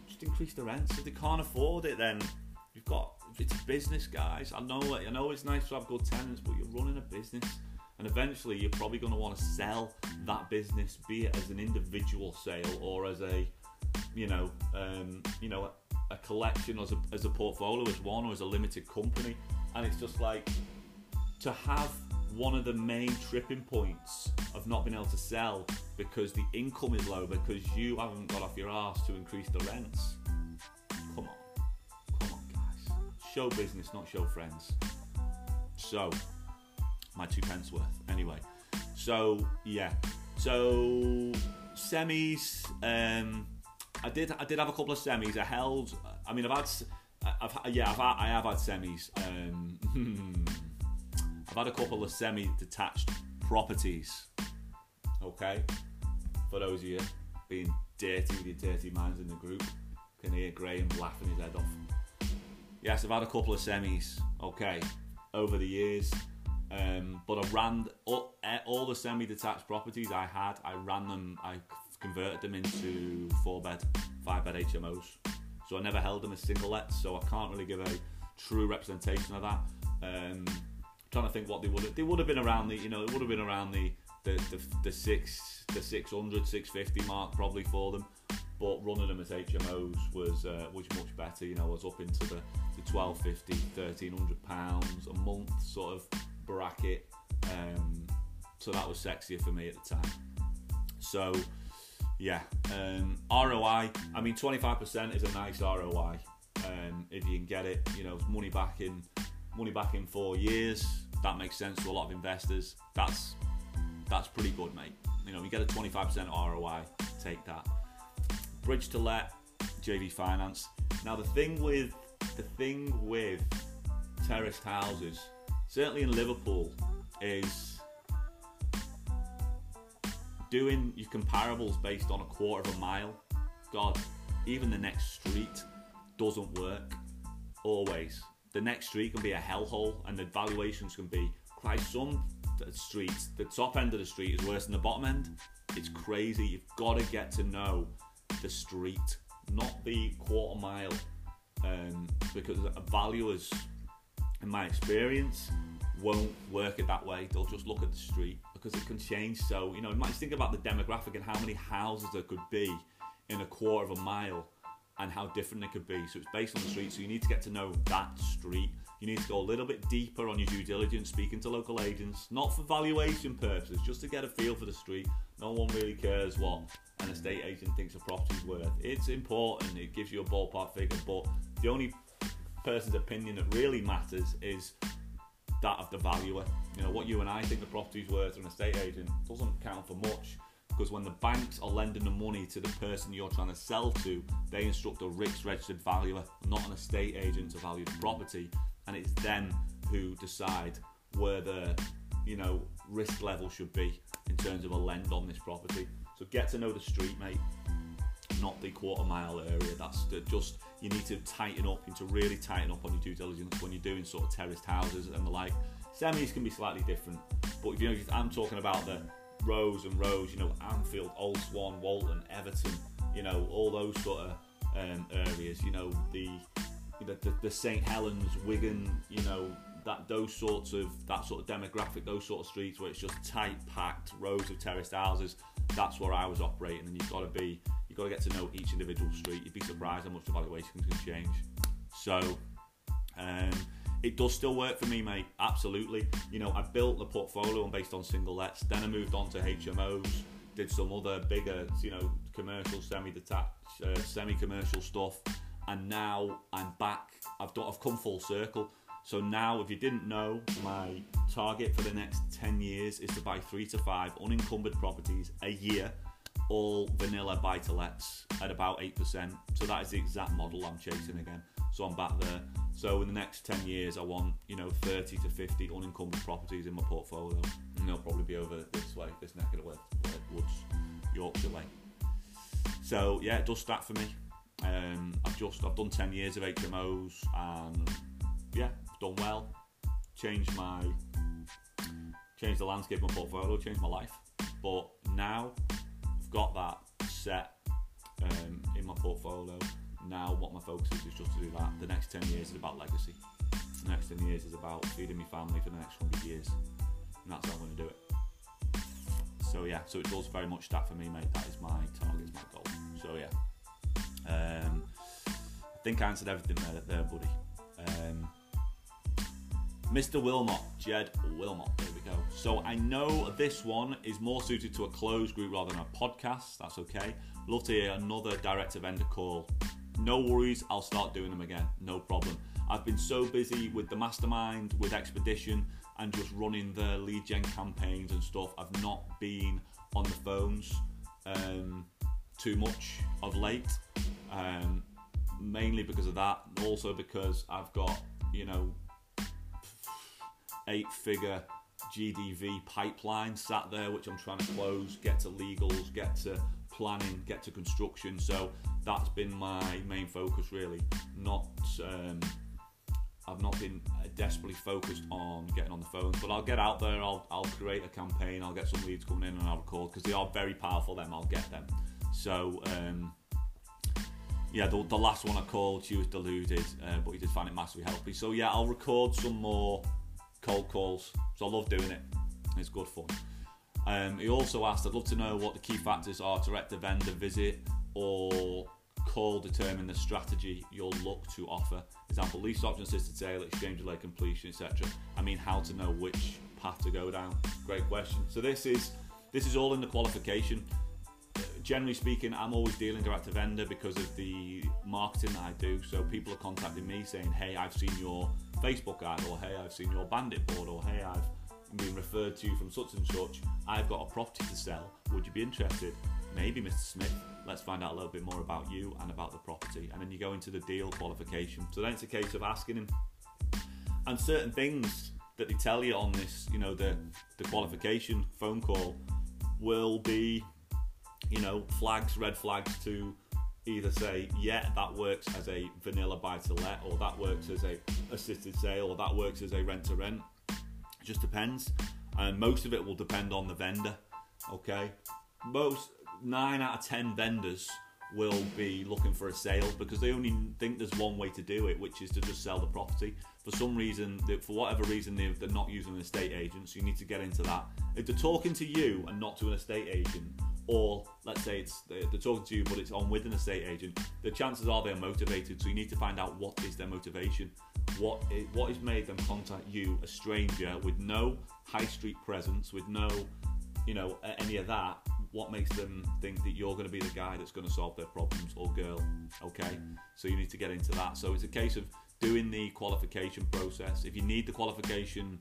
Just increase the rents. If they can't afford it, then you've got. It's business, guys. I know. I know it's nice to have good tenants, but you're running a business, and eventually you're probably going to want to sell that business, be it as an individual sale or as a, you know, um, you know, a, a collection as a, as a portfolio as one or as a limited company. And it's just like to have one of the main tripping points of not being able to sell because the income is low because you haven't got off your ass to increase the rents. Come on, come on, guys. Show business, not show friends. So, my two pence worth. Anyway, so yeah, so semis. Um, I did, I did have a couple of semis. I held. I mean, I've had. I've, yeah, I've, had, I have had semis. Um, I've had a couple of semi-detached properties. Okay, for those of you being dirty with your dirty minds in the group, can hear Graham laughing his head off. Yes, I've had a couple of semis. Okay, over the years. Um, but I ran all, eh, all the semi-detached properties I had. I ran them. I converted them into four-bed, five-bed HMOs. So I never held them as single lets. So I can't really give a true representation of that. Um, trying to think what they would have. They would have been around the, you know, it would have been around the the, the, the six the 600 650 mark probably for them. But running them as HMOs was uh, was much better you know I was up into the, the 1250 1300 pounds a month sort of bracket. Um, so that was sexier for me at the time. So yeah um, ROI I mean 25% is a nice ROI um, if you can get it you know money back in money back in four years that makes sense to a lot of investors. That's that's pretty good, mate. You know, you get a 25% ROI, take that. Bridge to let, JV Finance. Now the thing with the thing with terraced houses, certainly in Liverpool, is doing your comparables based on a quarter of a mile. God, even the next street doesn't work always the next street can be a hellhole and the valuations can be quite some streets. The top end of the street is worse than the bottom end. It's crazy. You've got to get to know the street not the quarter mile um, because valuers in my experience won't work it that way. They'll just look at the street because it can change. So you know you might think about the demographic and how many houses there could be in a quarter of a mile and how different it could be. So it's based on the street. So you need to get to know that street. You need to go a little bit deeper on your due diligence, speaking to local agents, not for valuation purposes, just to get a feel for the street. No one really cares what an estate agent thinks a property's worth. It's important, it gives you a ballpark figure, but the only person's opinion that really matters is that of the valuer. You know, what you and I think the property's worth, an estate agent doesn't count for much because when the banks are lending the money to the person you're trying to sell to, they instruct a RICS registered valuer, not an estate agent, to value the property, and it's them who decide where the you know risk level should be in terms of a lend on this property. So get to know the street, mate. not the quarter mile area. That's just you need to tighten up. You need to really tighten up on your due diligence when you're doing sort of terraced houses and the like. Semis can be slightly different, but if you know, I'm talking about the rows and rows. You know, Anfield, Old Swan, Walton, Everton. You know, all those sort of um, areas. You know, the the, the, the St Helens, Wigan. You know, that those sorts of that sort of demographic, those sort of streets where it's just tight packed rows of terraced houses. That's where I was operating, and you've got to be you've got to get to know each individual street. You'd be surprised how much the valuation can change. So. Um, it does still work for me, mate. Absolutely. You know, I built the portfolio based on single lets. Then I moved on to HMOs, did some other bigger, you know, commercial, semi-detached, uh, semi-commercial stuff, and now I'm back. I've done, I've come full circle. So now, if you didn't know, my target for the next 10 years is to buy three to five unencumbered properties a year, all vanilla buy to lets at about 8%. So that is the exact model I'm chasing again. So I'm back there. So in the next 10 years, I want, you know, 30 to 50 unencumbered properties in my portfolio. And they'll probably be over this way, this neck of the woods, Yorkshire way. So yeah, it does stack for me. Um, I've just, I've done 10 years of HMOs and yeah, done well, changed my changed the landscape of my portfolio, changed my life. But now got that set um, in my portfolio. Now what my focus is is just to do that. The next ten years is about legacy. The next ten years is about feeding my family for the next hundred years, and that's how I'm going to do it. So yeah, so it does very much that for me, mate. That is my target, my goal. So yeah, um, I think I answered everything there, there buddy. Um, Mr. Wilmot, Jed Wilmot. So I know this one is more suited to a closed group rather than a podcast. That's okay. Love to hear another direct vendor call. No worries, I'll start doing them again. No problem. I've been so busy with the mastermind, with Expedition, and just running the lead gen campaigns and stuff. I've not been on the phones um, too much of late. Um, mainly because of that, also because I've got, you know, eight figure GDV pipeline sat there, which I'm trying to close, get to legals, get to planning, get to construction. So that's been my main focus, really. Not, um, I've not been desperately focused on getting on the phones, but I'll get out there. I'll, I'll create a campaign. I'll get some leads coming in, and I'll record because they are very powerful. Them, I'll get them. So. Um, yeah, the, the last one I called, she was deluded, uh, but he did find it massively helpful. So yeah, I'll record some more cold calls. So I love doing it. It's good fun. Um, he also asked, I'd love to know what the key factors are to direct a vendor visit or call determine the strategy you'll look to offer. Example, lease option, assisted sale, exchange delay, completion, etc. I mean, how to know which path to go down. Great question. So this is this is all in the qualification. Generally speaking, I'm always dealing direct to vendor because of the marketing that I do. So people are contacting me saying, "Hey, I've seen your Facebook ad, or hey, I've seen your bandit board, or hey, I've been referred to from such and such. I've got a property to sell. Would you be interested? Maybe, Mr. Smith. Let's find out a little bit more about you and about the property. And then you go into the deal qualification. So then it's a case of asking him. And certain things that they tell you on this, you know, the the qualification phone call will be, you know, flags, red flags to either say, yeah, that works as a vanilla buy to let, or that works as a assisted sale, or that works as a rent to rent. Just depends, and most of it will depend on the vendor. Okay, most nine out of ten vendors will be looking for a sale because they only think there's one way to do it, which is to just sell the property. For some reason, for whatever reason, they're not using an estate agent, so you need to get into that. If they're talking to you and not to an estate agent, or let's say it's they're, talking to you but it's on with an estate agent the chances are they're motivated. So you need to find out what is their motivation. What is, what has made them contact you a stranger with no high street presence with no you know any of that what makes them think that you're going to be the guy that's going to solve their problems or girl okay? So you need to get into that. So it's a case of doing the qualification process. If you need the qualification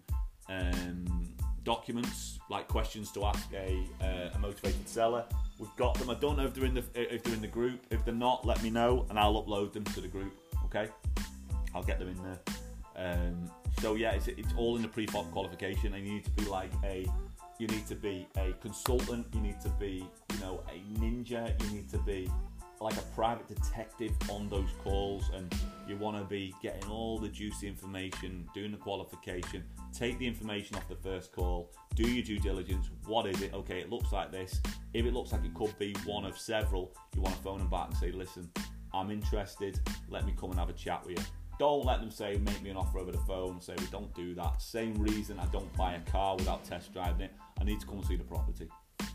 um, documents like questions to ask a, uh, a motivated seller. We've got them. I don't know if they're in the if they're in the group. If they're not, let me know and I'll upload them to the group. Okay, I'll get them in there. Um, so yeah, it's, it's all in the pre-op qualification, and you need to be like a you need to be a consultant. You need to be you know a ninja. You need to be like a private detective on those calls and you want to be getting all the juicy information, doing the qualification, take the information off the first call, do your due diligence. What is it? Okay, it looks like this. If it looks like it could be one of several, you want to phone them back and say, listen, I'm interested. Let me come and have a chat with you. Don't let them say, make me an offer over the phone. Say, we don't do that. Same reason I don't buy a car without test driving it. I need to come and see the property.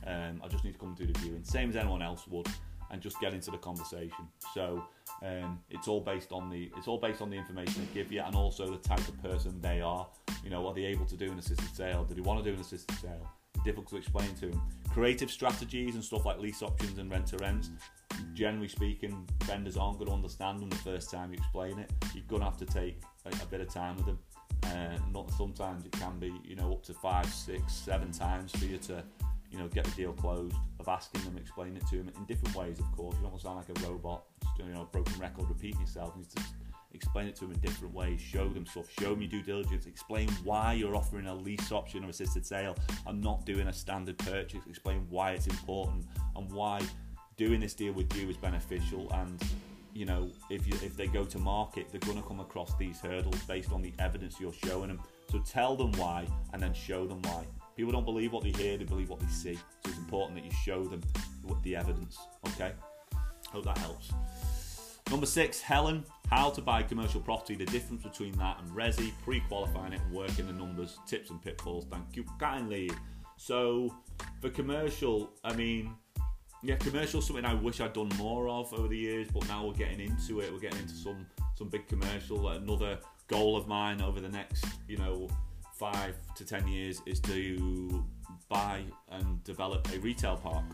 Um, I just need to come and do the viewing. Same as anyone else would and just get into the conversation. So um, it's all based on the it's all based on the information they give you and also the type of person they are. You know, are they able to do an assisted sale? Do they want to do an assisted sale? Difficult to explain to them. Creative strategies and stuff like lease options and rent to rents. Generally speaking, vendors aren't going to understand them the first time you explain it. You're going to have to take a, a bit of time with them. Uh, not sometimes it can be you know up to five, six, seven times for you to you know, get the deal closed, of asking them, explaining it to them in different ways, of course. You don't want to sound like a robot, just, you know, broken record, repeating yourself. You to explain it to them in different ways, show them stuff, show them your due diligence, explain why you're offering a lease option or assisted sale and not doing a standard purchase, explain why it's important and why doing this deal with you is beneficial. And you know if you if they go to market they're going to come across these hurdles based on the evidence you're showing them. So tell them why and then show them why People don't believe what they hear, they believe what they see. So it's important that you show them the evidence. Okay? Hope that helps. Number six, Helen, how to buy commercial property, the difference between that and Resi, pre qualifying it and working the numbers, tips and pitfalls. Thank you kindly. So, for commercial, I mean, yeah, commercial something I wish I'd done more of over the years, but now we're getting into it. We're getting into some some big commercial. Another goal of mine over the next, you know, five to ten years is to buy and develop a retail park.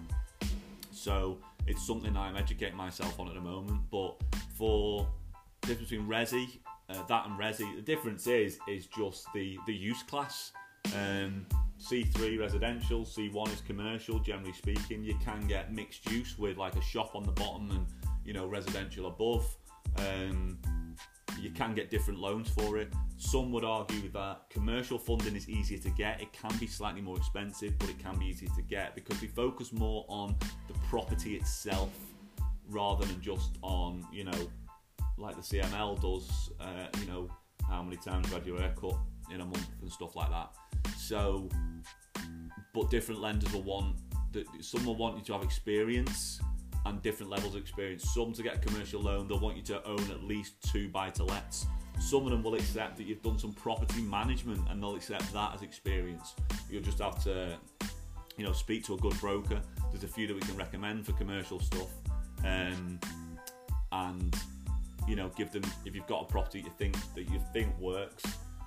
So it's something I'm educating myself on at the moment. But for the difference between resi, uh, that and resi, the difference is is just the the use class. Um, C3 residential, C1 is commercial. Generally speaking, you can get mixed use with like a shop on the bottom and you know residential above. Um, you can get different loans for it. Some would argue that commercial funding is easier to get. It can be slightly more expensive, but it can be easier to get because we focus more on the property itself rather than just on, you know, like the CML does, uh, you know, how many times you had your haircut in a month and stuff like that. So, but different lenders will want that some will want you to have experience and different levels of experience. Some to get a commercial loan, they'll want you to own at least two buy to lets. Some of them will accept that you've done some property management and they'll accept that as experience. You'll just have to, you know, speak to a good broker. There's a few that we can recommend for commercial stuff, um, and you know, give them if you've got a property you think that you think works.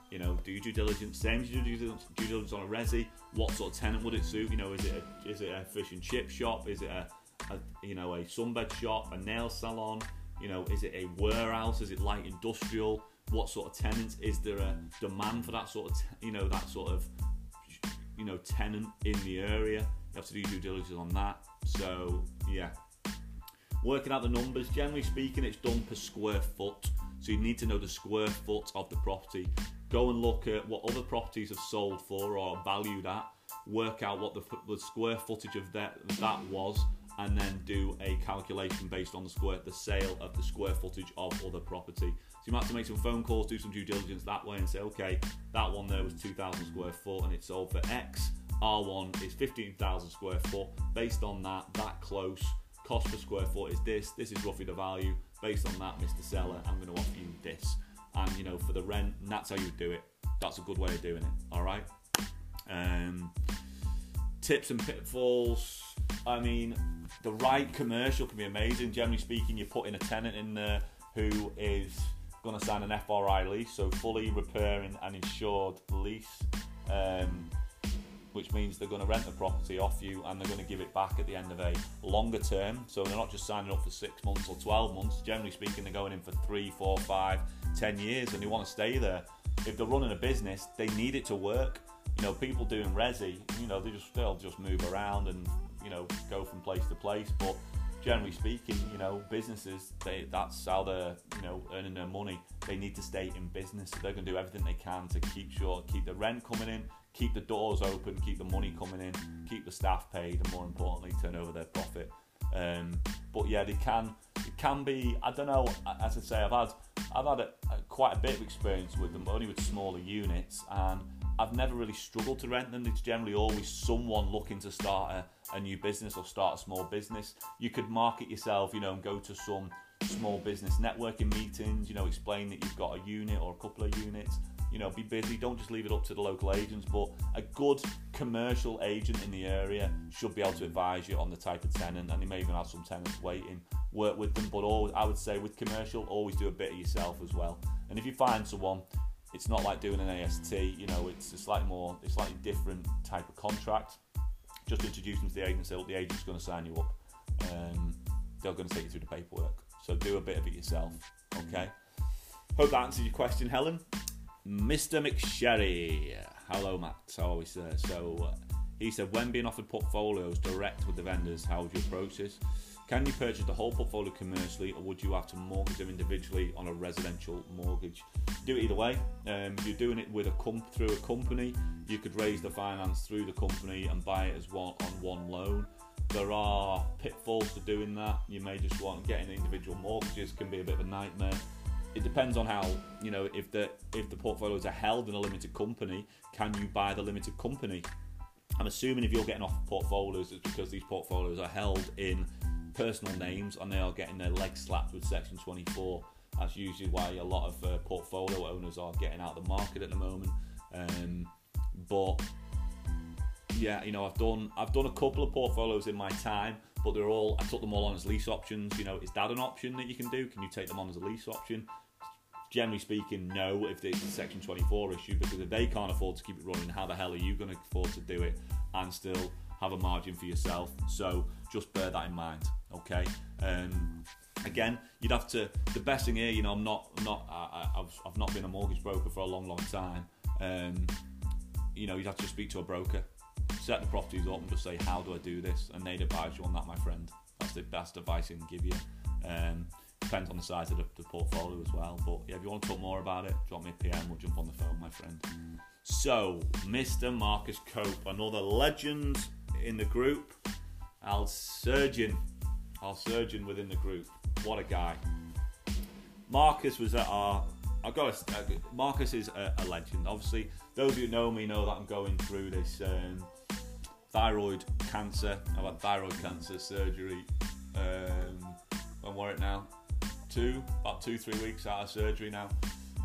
You know, do due diligence. Same as you do due diligence on a resi. What sort of tenant would it suit? You know, is it a, is it a fish and chip shop? Is it a a, you know a sunbed shop, a nail salon? You know, is it a warehouse? Is it light industrial? What sort of tenants? Is there a demand for that sort of you know that sort of you know tenant in the area? You have to do due diligence on that. So yeah, working out the numbers. Generally speaking, it's done per square foot. So you need to know the square foot of the property. Go and look at what other properties have sold for or valued at. Work out what the, the square footage of that that was, and then do a calculation based on the square the sale of the square footage of other property. So you might have to make some phone calls, do some due diligence that way, and say, okay, that one there was 2,000 square foot and it sold for X. R1 is 15,000 square foot. Based on that, that close, cost per square foot is this. This is roughly the value. Based on that, Mr. Seller, I'm going to offer you this. And you know, for the rent, and that's how you do it. That's a good way of doing it. All right. Um, tips and pitfalls. I mean, the right commercial can be amazing. Generally speaking, you're putting a tenant in there who is going to sign an FRI lease, so fully repairing and insured lease, um, which means they're going to rent the property off you and they're going to give it back at the end of a longer term. So they're not just signing up for six months or 12 months. Generally speaking, they're going in for three, four, five, ten years and they want to stay there. If they're running a business, they need it to work. You know, people doing resi, you know, they just they'll just move around and you know go from place to place. But generally speaking, you know, businesses they that's how they're you know earning their money. They need to stay in business. So they're going to do everything they can to keep sure keep the rent coming in, keep the doors open, keep the money coming in, keep the staff paid, and more importantly, turn over their profit. Um, but yeah, they can. It can be. I don't know. As I say, I've had I've had a, a, quite a bit of experience with them, only with smaller units, and I've never really struggled to rent them. It's generally always someone looking to start a, a new business or start a small business. You could market yourself, you know, and go to some small business networking meetings, you know, explain that you've got a unit or a couple of units. You know, be busy. Don't just leave it up to the local agents, but a good commercial agent in the area should be able to advise you on the type of tenant, and they may even have some tenants waiting. Work with them, but always, I would say with commercial, always do a bit of yourself as well. And if you find someone it's not like doing an AST. You know, it's a slightly more, it's slightly different type of contract. Just introduce them to the agent. Say, the agent's going to sign you up. Um, they're going to take you through the paperwork. So do a bit of it yourself. Okay. Hope that answers your question, Helen. Mr. McSherry. Hello, Matt. How are we, sir? So uh, he said, when being offered portfolios direct with the vendors, how would you approach this? Can you purchase the whole portfolio commercially, or would you have to mortgage them individually on a residential mortgage? Do it either way. Um, you're doing it with a comp through a company. You could raise the finance through the company and buy it as one on one loan. There are pitfalls to doing that. You may just want getting individual mortgages can be a bit of a nightmare. It depends on how you know if the if the portfolios are held in a limited company. Can you buy the limited company? I'm assuming if you're getting off portfolios, it's because these portfolios are held in personal names and they are getting their legs slapped with Section 24. That's usually why a lot of uh, portfolio owners are getting out of the market at the moment. Um, but yeah, you know, I've done I've done a couple of portfolios in my time, but they're all I took them all on as lease options. You know, is that an option that you can do? Can you take them on as a lease option? Generally speaking, no. If it's a Section 24 issue, because if they can't afford to keep it running, how the hell are you going to afford to do it and still have a margin for yourself? So just bear that in mind. Okay. Um, again, you'd have to. The best thing here, you know, I'm not, I'm not, I, have I've not been a mortgage broker for a long, long time. Um, you know, you'd have to speak to a broker, set the properties up, and just say, how do I do this? And they'd advise you on that, my friend. That's the best advice I can give you. Um, depends on the size of the, the, portfolio as well. But yeah, if you want to talk more about it, drop me a PM. We'll jump on the phone, my friend. So, Mr. Marcus Cope, another legend in the group. Al Surgeon our surgeon within the group. What a guy. Marcus was at our. I got uh, Marcus is a, a, legend. Obviously, those who know me know that I'm going through this um, thyroid cancer. I've had thyroid cancer surgery. Um, when we're now, two about two three weeks out of surgery now.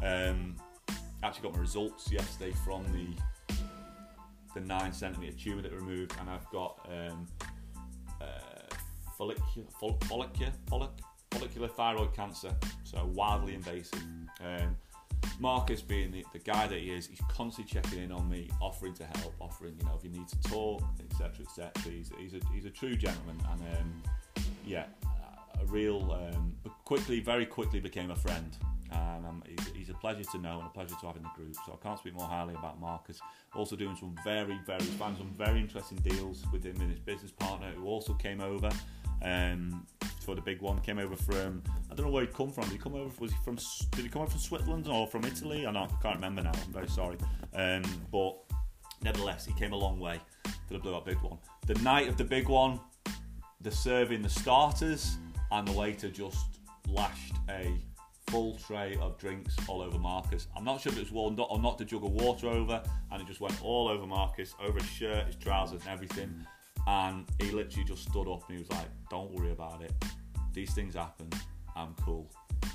Um, actually got my results yesterday from the the nine centimeter tumor that removed, and I've got um, follicular, follicular, follicular thyroid cancer, so wildly invasive. Um, Marcus, being the, the, guy that he is, he's constantly checking in on me, offering to help, offering, you know, if you need to talk, etc., etc. He's, he's, a, he's a true gentleman, and um, yeah, a real, um, quickly, very quickly became a friend. Um, he's, he's, a pleasure to know and a pleasure to have in the group. So I can't speak more highly about Marcus. Also doing some very, very, found some very interesting deals with him and his business partner, who also came over um, for the big one. Came over from I don't know where he'd come from. Did he come over? Was he from? Did he come over from Switzerland or from Italy? I, know, I can't remember now. I'm very sorry. Um, but nevertheless, he came a long way for the Blue Up Big One. The night of the big one, the serving the starters and the waiter just lashed a full tray of drinks all over Marcus. I'm not sure if it was warmed up or not to jug of water over, and it just went all over Marcus, over his shirt, his trousers, and everything. And he literally just stood up and he was like, Don't worry about it. These things happen. I'm cool.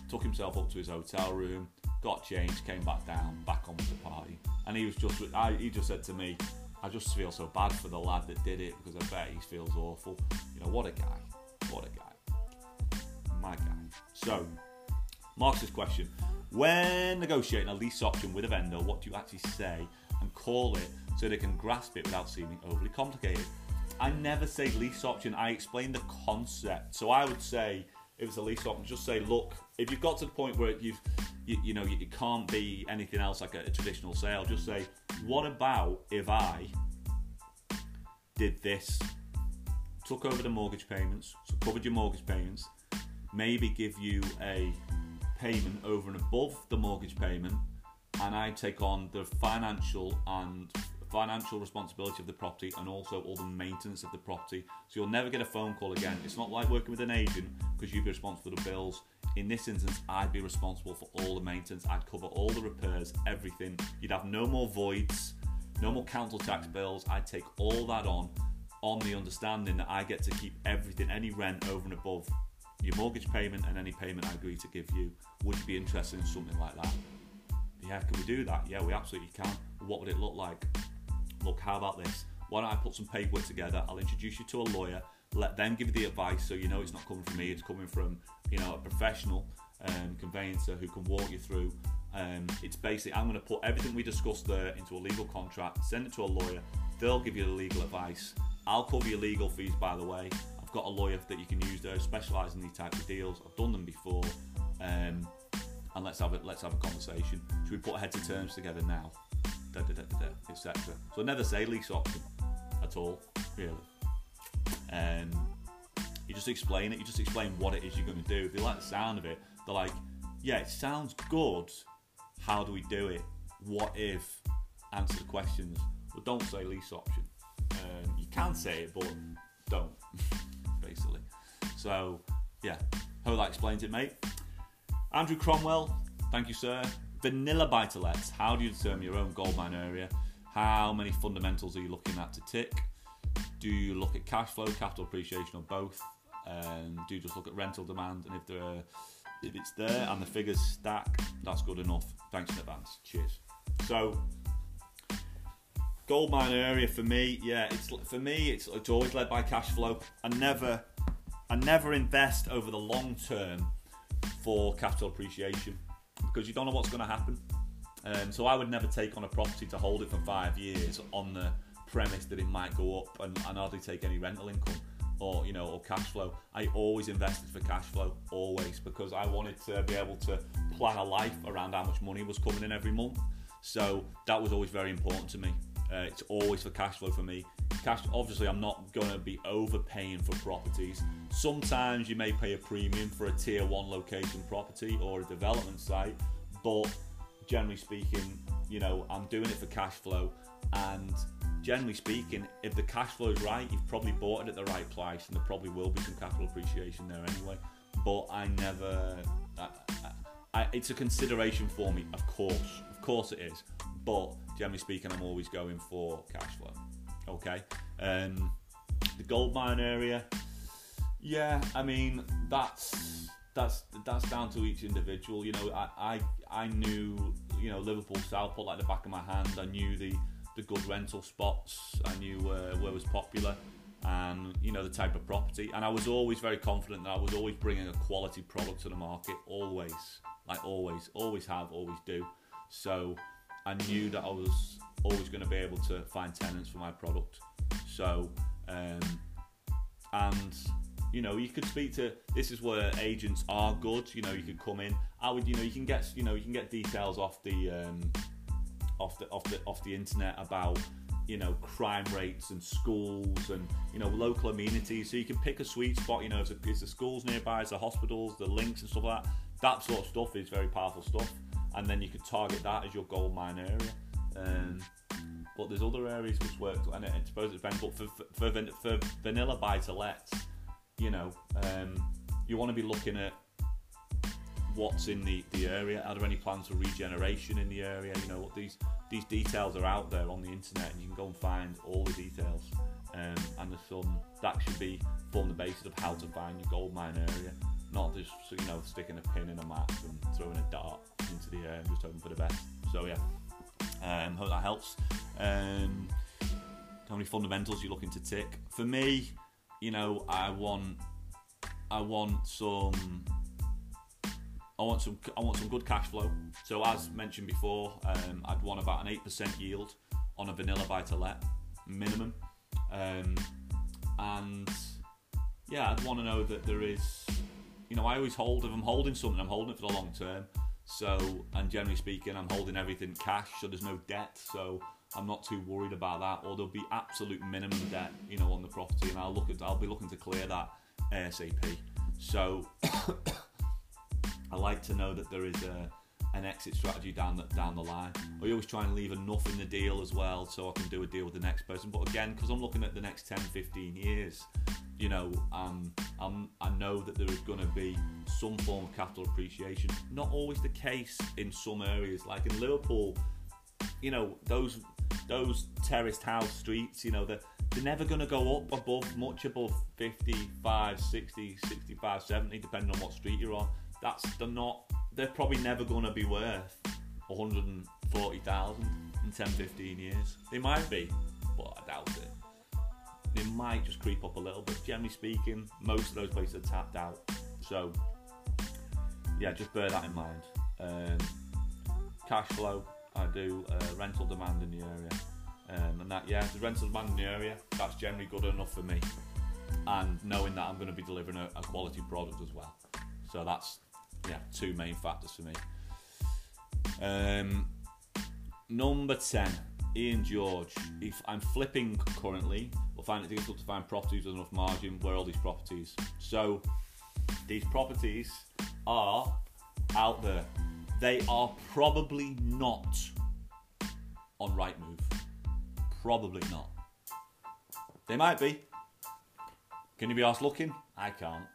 Took himself up to his hotel room, got changed, came back down, back on with the party. And he was just, I, he just said to me, I just feel so bad for the lad that did it because I bet he feels awful. You know, what a guy. What a guy. My guy. So, Mark's question When negotiating a lease option with a vendor, what do you actually say and call it so they can grasp it without seeming overly complicated? I never say lease option. I explain the concept. So I would say if it's a lease option, just say, look, if you've got to the point where you've, you, you know, it can't be anything else like a, a traditional sale. Just say, what about if I did this, took over the mortgage payments, so covered your mortgage payments, maybe give you a payment over and above the mortgage payment, and I take on the financial and financial responsibility of the property and also all the maintenance of the property. So you'll never get a phone call again. It's not like working with an agent because you'd be responsible for the bills. In this instance, I'd be responsible for all the maintenance. I'd cover all the repairs, everything. You'd have no more voids, no more council tax bills. I'd take all that on, on the understanding that I get to keep everything, any rent over and above your mortgage payment and any payment I agree to give you. Would you be interested in something like that? Yeah, can we do that? Yeah, we absolutely can. What would it look like? Look, how about this? Why don't I put some paperwork together? I'll introduce you to a lawyer. Let them give you the advice, so you know it's not coming from me. It's coming from you know a professional um, conveyancer who can walk you through. Um, it's basically I'm going to put everything we discussed there into a legal contract, send it to a lawyer. They'll give you the legal advice. I'll cover your legal fees, by the way. I've got a lawyer that you can use there, specialise in these types of deals. I've done them before. Um, and let's have it. Let's have a conversation. Should we put heads of terms together now? Etc. So never say lease option at all, really. Um, you just explain it. You just explain what it is you're going to do. If they like the sound of it, they're like, "Yeah, it sounds good. How do we do it? What if?" Answer the questions. But don't say lease option. Um, you can say it, but don't. So yeah, hope that explains it, mate. Andrew Cromwell, thank you, sir. Vanilla buy. How do you determine your own goldmine area? How many fundamentals are you looking at to tick? Do you look at cash flow, capital appreciation, or both? Um, do you just look at rental demand? And if there are, if it's there and the figures stack, that's good enough. Thanks in advance. Cheers. So, goldmine area for me, yeah, it's for me, it's it's always led by cash flow. I never, I never invest over the long term for capital appreciation because you don't know what's going to happen. Um, so I would never take on a property to hold it for five years on the premise that it might go up and, and hardly take any rental income or you know or cash flow. I always invested for cash flow, always because I wanted to be able to plan a life around how much money was coming in every month. So that was always very important to me. Uh, it's always for cash flow for me. Cash, obviously, I'm not going to be overpaying for properties. Sometimes you may pay a premium for a tier one location property or a development site, but generally speaking, you know, I'm doing it for cash flow. And generally speaking, if the cash flow is right, you've probably bought it at the right price, and there probably will be some capital appreciation there anyway. But I never, I, I, it's a consideration for me, of course, course it is. But generally speaking, I'm always going for cash flow. Okay, um, the gold mine area, yeah, I mean that's that's that's down to each individual. You know, I I, I knew you know Liverpool Southport like the back of my hand. I knew the the good rental spots. I knew uh, where was popular and you know the type of property and i was always very confident that i was always bringing a quality product to the market always like always always have always do so I knew that I was always going to be able to find tenants for my product. So, um, and you know, you could speak to. This is where agents are good. You know, you could come in. I would, you know, you can get, you know, you can get details off the, um, off the, off the, off the internet about you know crime rates and schools and you know local amenities so you can pick a sweet spot you know is the, schools nearby is the hospitals the links and stuff like that that sort of stuff is very powerful stuff and then you could target that as your gold mine area. Um, but there's other areas which work, and I suppose it depends. But for for, for, for vanilla buy to lets, you know, um, you want to be looking at what's in the, the area. Are there any plans for regeneration in the area? You know, these these details are out there on the internet, and you can go and find all the details. Um, and the sun. that should be form the basis of how to find your gold mine area, not just you know sticking a pin in a map and throwing a dart into the air just hoping for the best. So yeah, um, hope that helps. Um, how many fundamentals you're looking to tick? For me, you know, I want, I want some, I want some, I want some good cash flow. So as mentioned before, um, I'd want about an eight percent yield on a vanilla buy to let minimum, um, and yeah, I'd want to know that there is, you know, I always hold if I'm holding something, I'm holding it for the long term. So, and generally speaking, I'm holding everything cash, so there's no debt. So I'm not too worried about that. Or there'll be absolute minimum debt, you know, on the property, and I'll look at, I'll be looking to clear that ASAP. So I like to know that there is a, an exit strategy down the, down the line. I always try and leave enough in the deal as well so I can do a deal with the next person. But again, because I'm looking at the next 10, 15 years, you know, um, I'm, I know that there is going to be some form of capital appreciation. Not always the case in some areas, like in Liverpool. You know, those those terraced house streets, you know, they're, they're never going to go up above much above 55, 60, 65, 70, depending on what street you're on. That's they're not. They're probably never going to be worth 140,000 in 10, 15 years. They might be, but I doubt it they might just creep up a little bit. Generally speaking, most of those places are tapped out. So, yeah, just bear that in mind. Um, cash flow, I do uh, rental demand in the area. Um, and that, yeah, the rental demand in the area, that's generally good enough for me. And knowing that I'm going to be delivering a, a quality product as well. So that's, yeah, two main factors for me. Um, number 10, Ian George. If I'm flipping currently, we'll find it difficult to find properties with enough margin. Where are all these properties? So these properties are out there. They are probably not on Rightmove. Probably not. They might be. Can you be asked looking? I can't.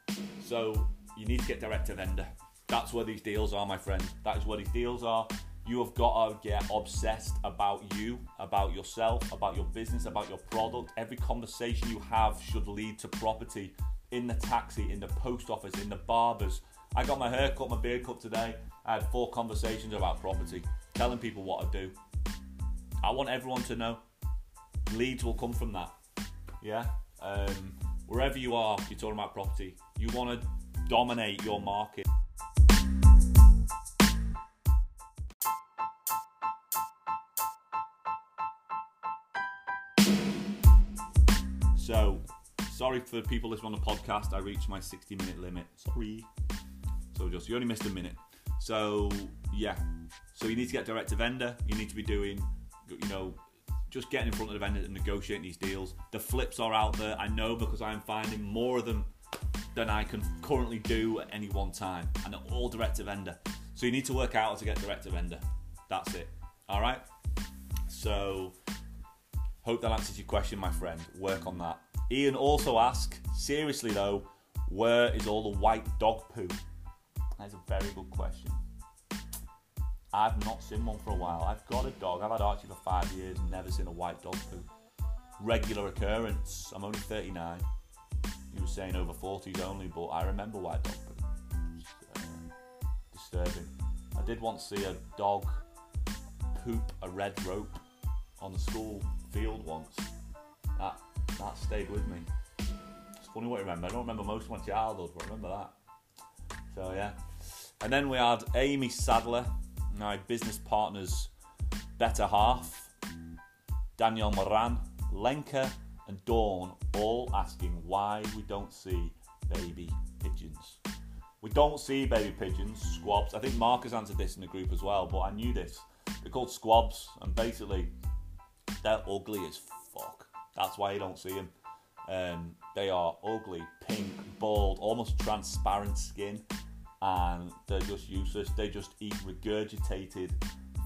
So you need to get direct to vendor. That's where these deals are, my friend. That is where these deals are. You have got to get obsessed about you, about yourself, about your business, about your product. Every conversation you have should lead to property in the taxi, in the post office, in the barbers. I got my hair cut, my beard cut today. I had four conversations about property, telling people what I do. I want everyone to know. Leads will come from that. Yeah? Um, wherever you are, you're talking about property. You want to dominate your market. So, sorry for people listening on the podcast. I reached my 60 minute limit. Sorry. So, just you only missed a minute. So, yeah. So, you need to get direct to vendor. You need to be doing, you know, just getting in front of the vendor and negotiating these deals. The flips are out there. I know because I'm finding more of them than I can currently do at any one time, and they're all direct to vendor. So, you need to work out how to get direct to vendor. That's it. All right. So, Hope that answers your question, my friend. Work on that. Ian also asked, seriously though, where is all the white dog poo? That's a very good question. I've not seen one for a while. I've got a dog. I've had Archie for five years never seen a white dog poo. Regular occurrence. I'm only 39. He was saying over 40s only, but I remember white dog poo. Uh, disturbing. I did once see a dog poop a red rope on the school field once. That that stayed with me. It's funny what I remember. I don't remember most of my childhood, but I remember that. So yeah. And then we had Amy Sadler, my business partner's better half, Daniel Moran, Lenka, and Dawn all asking why we don't see baby pigeons. We don't see baby pigeons, squabs. I think Mark has answered this in the group as well, but I knew this. They're called squabs, and basically they're ugly as fuck. That's why you don't see them. Um, they are ugly, pink, bald, almost transparent skin, and they're just useless. They just eat regurgitated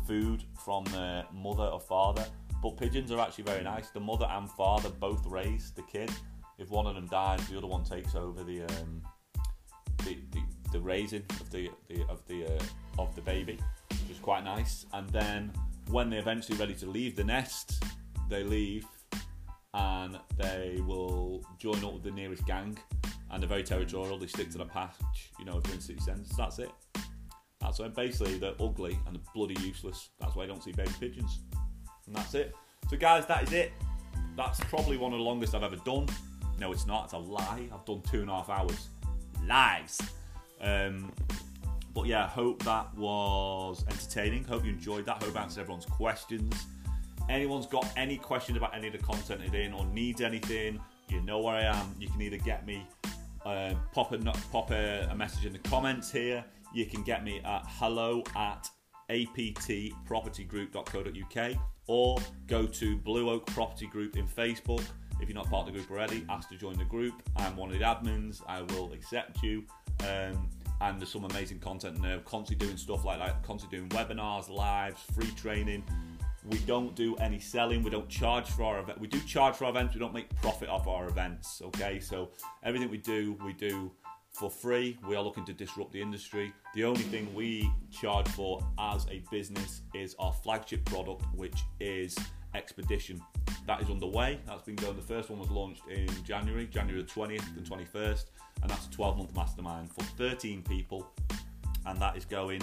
food from their mother or father. But pigeons are actually very nice. The mother and father both raise the kid. If one of them dies, the other one takes over the um, the, the, the raising of the, the of the uh, of the baby, which is quite nice. And then when they're eventually ready to leave the nest, they leave and they will join up with the nearest gang and they're very territorial. They stick to the patch, you know, if you're in city centres. That's it. That's why basically they're ugly and they're bloody useless. That's why I don't see baby pigeons. And that's it. So, guys, that is it. That's probably one of the longest I've ever done. No, it's not. It's a lie. I've done two and a half hours. Lies. Um, but yeah, hope that was entertaining. Hope you enjoyed that. Hope I answered everyone's questions. Anyone's got any questions about any of the content in or needs anything, you know where I am. You can either get me, uh, pop, a, pop a, a message in the comments here. You can get me at hello at aptpropertygroup.co.uk or go to Blue Oak Property Group in Facebook. If you're not part of the group already, ask to join the group. I'm one of the admins. I will accept you. Um, and there's some amazing content there. Constantly doing stuff like that, constantly doing webinars, lives, free training. We don't do any selling. We don't charge for our event. We do charge for our events. We don't make profit off our events. Okay, so everything we do, we do for free. We are looking to disrupt the industry. The only thing we charge for as a business is our flagship product, which is Expedition. That is underway. That's been going. The first one was launched in January, January the 20th and 21st, and that's a 12 month mastermind for 13 people, and that is going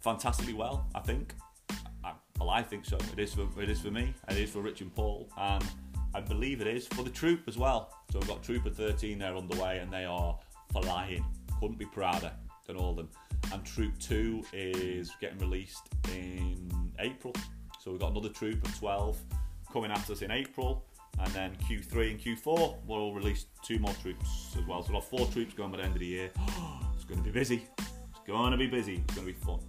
fantastically well. I think. I, well, I think so. It is for it is for me. It is for Rich and Paul, and I believe it is for the troop as well. So we've got Troop of 13 there underway, and they are flying. Couldn't be prouder than all of them. And Troop 2 is getting released in April. So we've got another troop of 12 coming at us in April. And then Q3 and Q4 we'll release two more troops as well. So we'll have four troops going by the end of the year. it's going to be busy. It's going to be busy. It's going to be fun.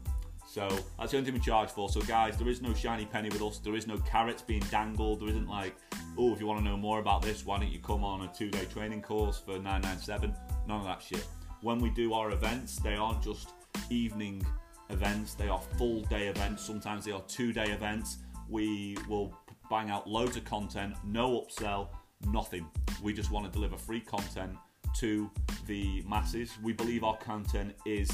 So that's the only thing we charge for. So guys, there is no shiny penny with us. There is no carrots being dangled. There isn't like, oh, if you want to know more about this, why don't you come on a two-day training course for 997? None of that shit. When we do our events, they aren't just evening events, they are full day events. Sometimes they are two day events. We will bang out loads of content, no upsell, nothing. We just want to deliver free content to the masses. We believe our content is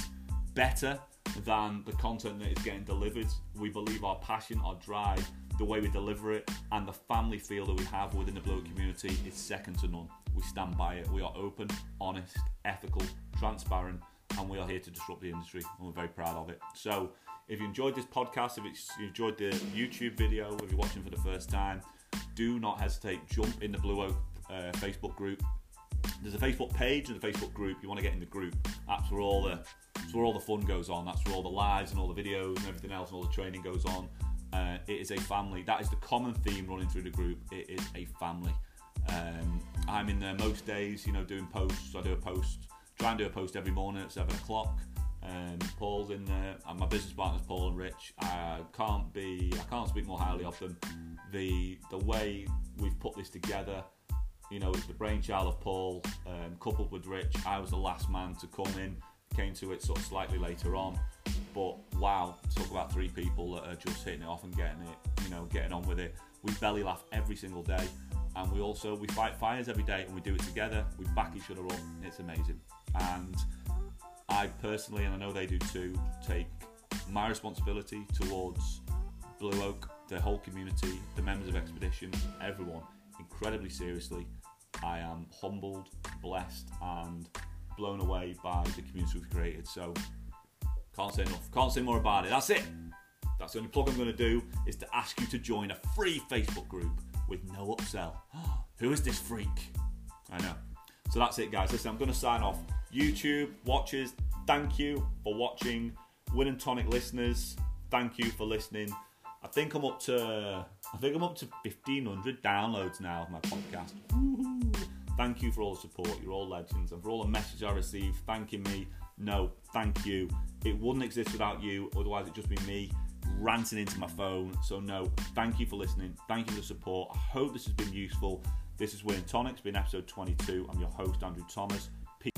better than the content that is getting delivered. We believe our passion, our drive, the way we deliver it, and the family feel that we have within the Blue community is second to none. We stand by it. We are open, honest, ethical, transparent, and we are here to disrupt the industry, and we're very proud of it. So, if you enjoyed this podcast, if you enjoyed the YouTube video, if you're watching for the first time, do not hesitate. Jump in the Blue Oak uh, Facebook group. There's a Facebook page and a Facebook group. You want to get in the group. That's where all the that's where all the fun goes on. That's where all the lives and all the videos and everything else and all the training goes on. Uh, it is a family. That is the common theme running through the group. It is a family. Um, I'm in there most days, you know, doing posts. I do a post, try and do a post every morning at seven o'clock. Um, Paul's in there, and my business partners Paul and Rich. I can't be, I can't speak more highly of them. The the way we've put this together, you know, it's the brainchild of Paul, um, coupled with Rich. I was the last man to come in. Came to it sort of slightly later on, but wow, talk about three people that are just hitting it off and getting it, you know, getting on with it. We belly laugh every single day and we also we fight fires every day and we do it together. We back each other up. It's amazing. And i personally and i know they do too take my responsibility towards blue oak the whole community the members of expedition everyone incredibly seriously. I am humbled blessed and blown away by the community we've created. So can't say enough. Can't say more about it. That's it. That's the only plug i'm going to do is to ask you to join a free facebook group with no upsell. Who is this freak? I know. So that's it, guys. Listen, I'm going to sign off. YouTube watchers, thank you for watching. Win and Tonic listeners, thank you for listening. I think I'm up to I think I'm up to 1500 downloads now of my podcast. Thank you for all the support. You're all legends, and for all the messages I received thanking me. No, thank you. It wouldn't exist without you. Otherwise, it'd just be me ranting into my phone. So, no, thank you for listening. Thank you for the support. I hope this has been useful. This is Win Tonic. It's been episode 22. I'm your host, Andrew Thomas. Peace.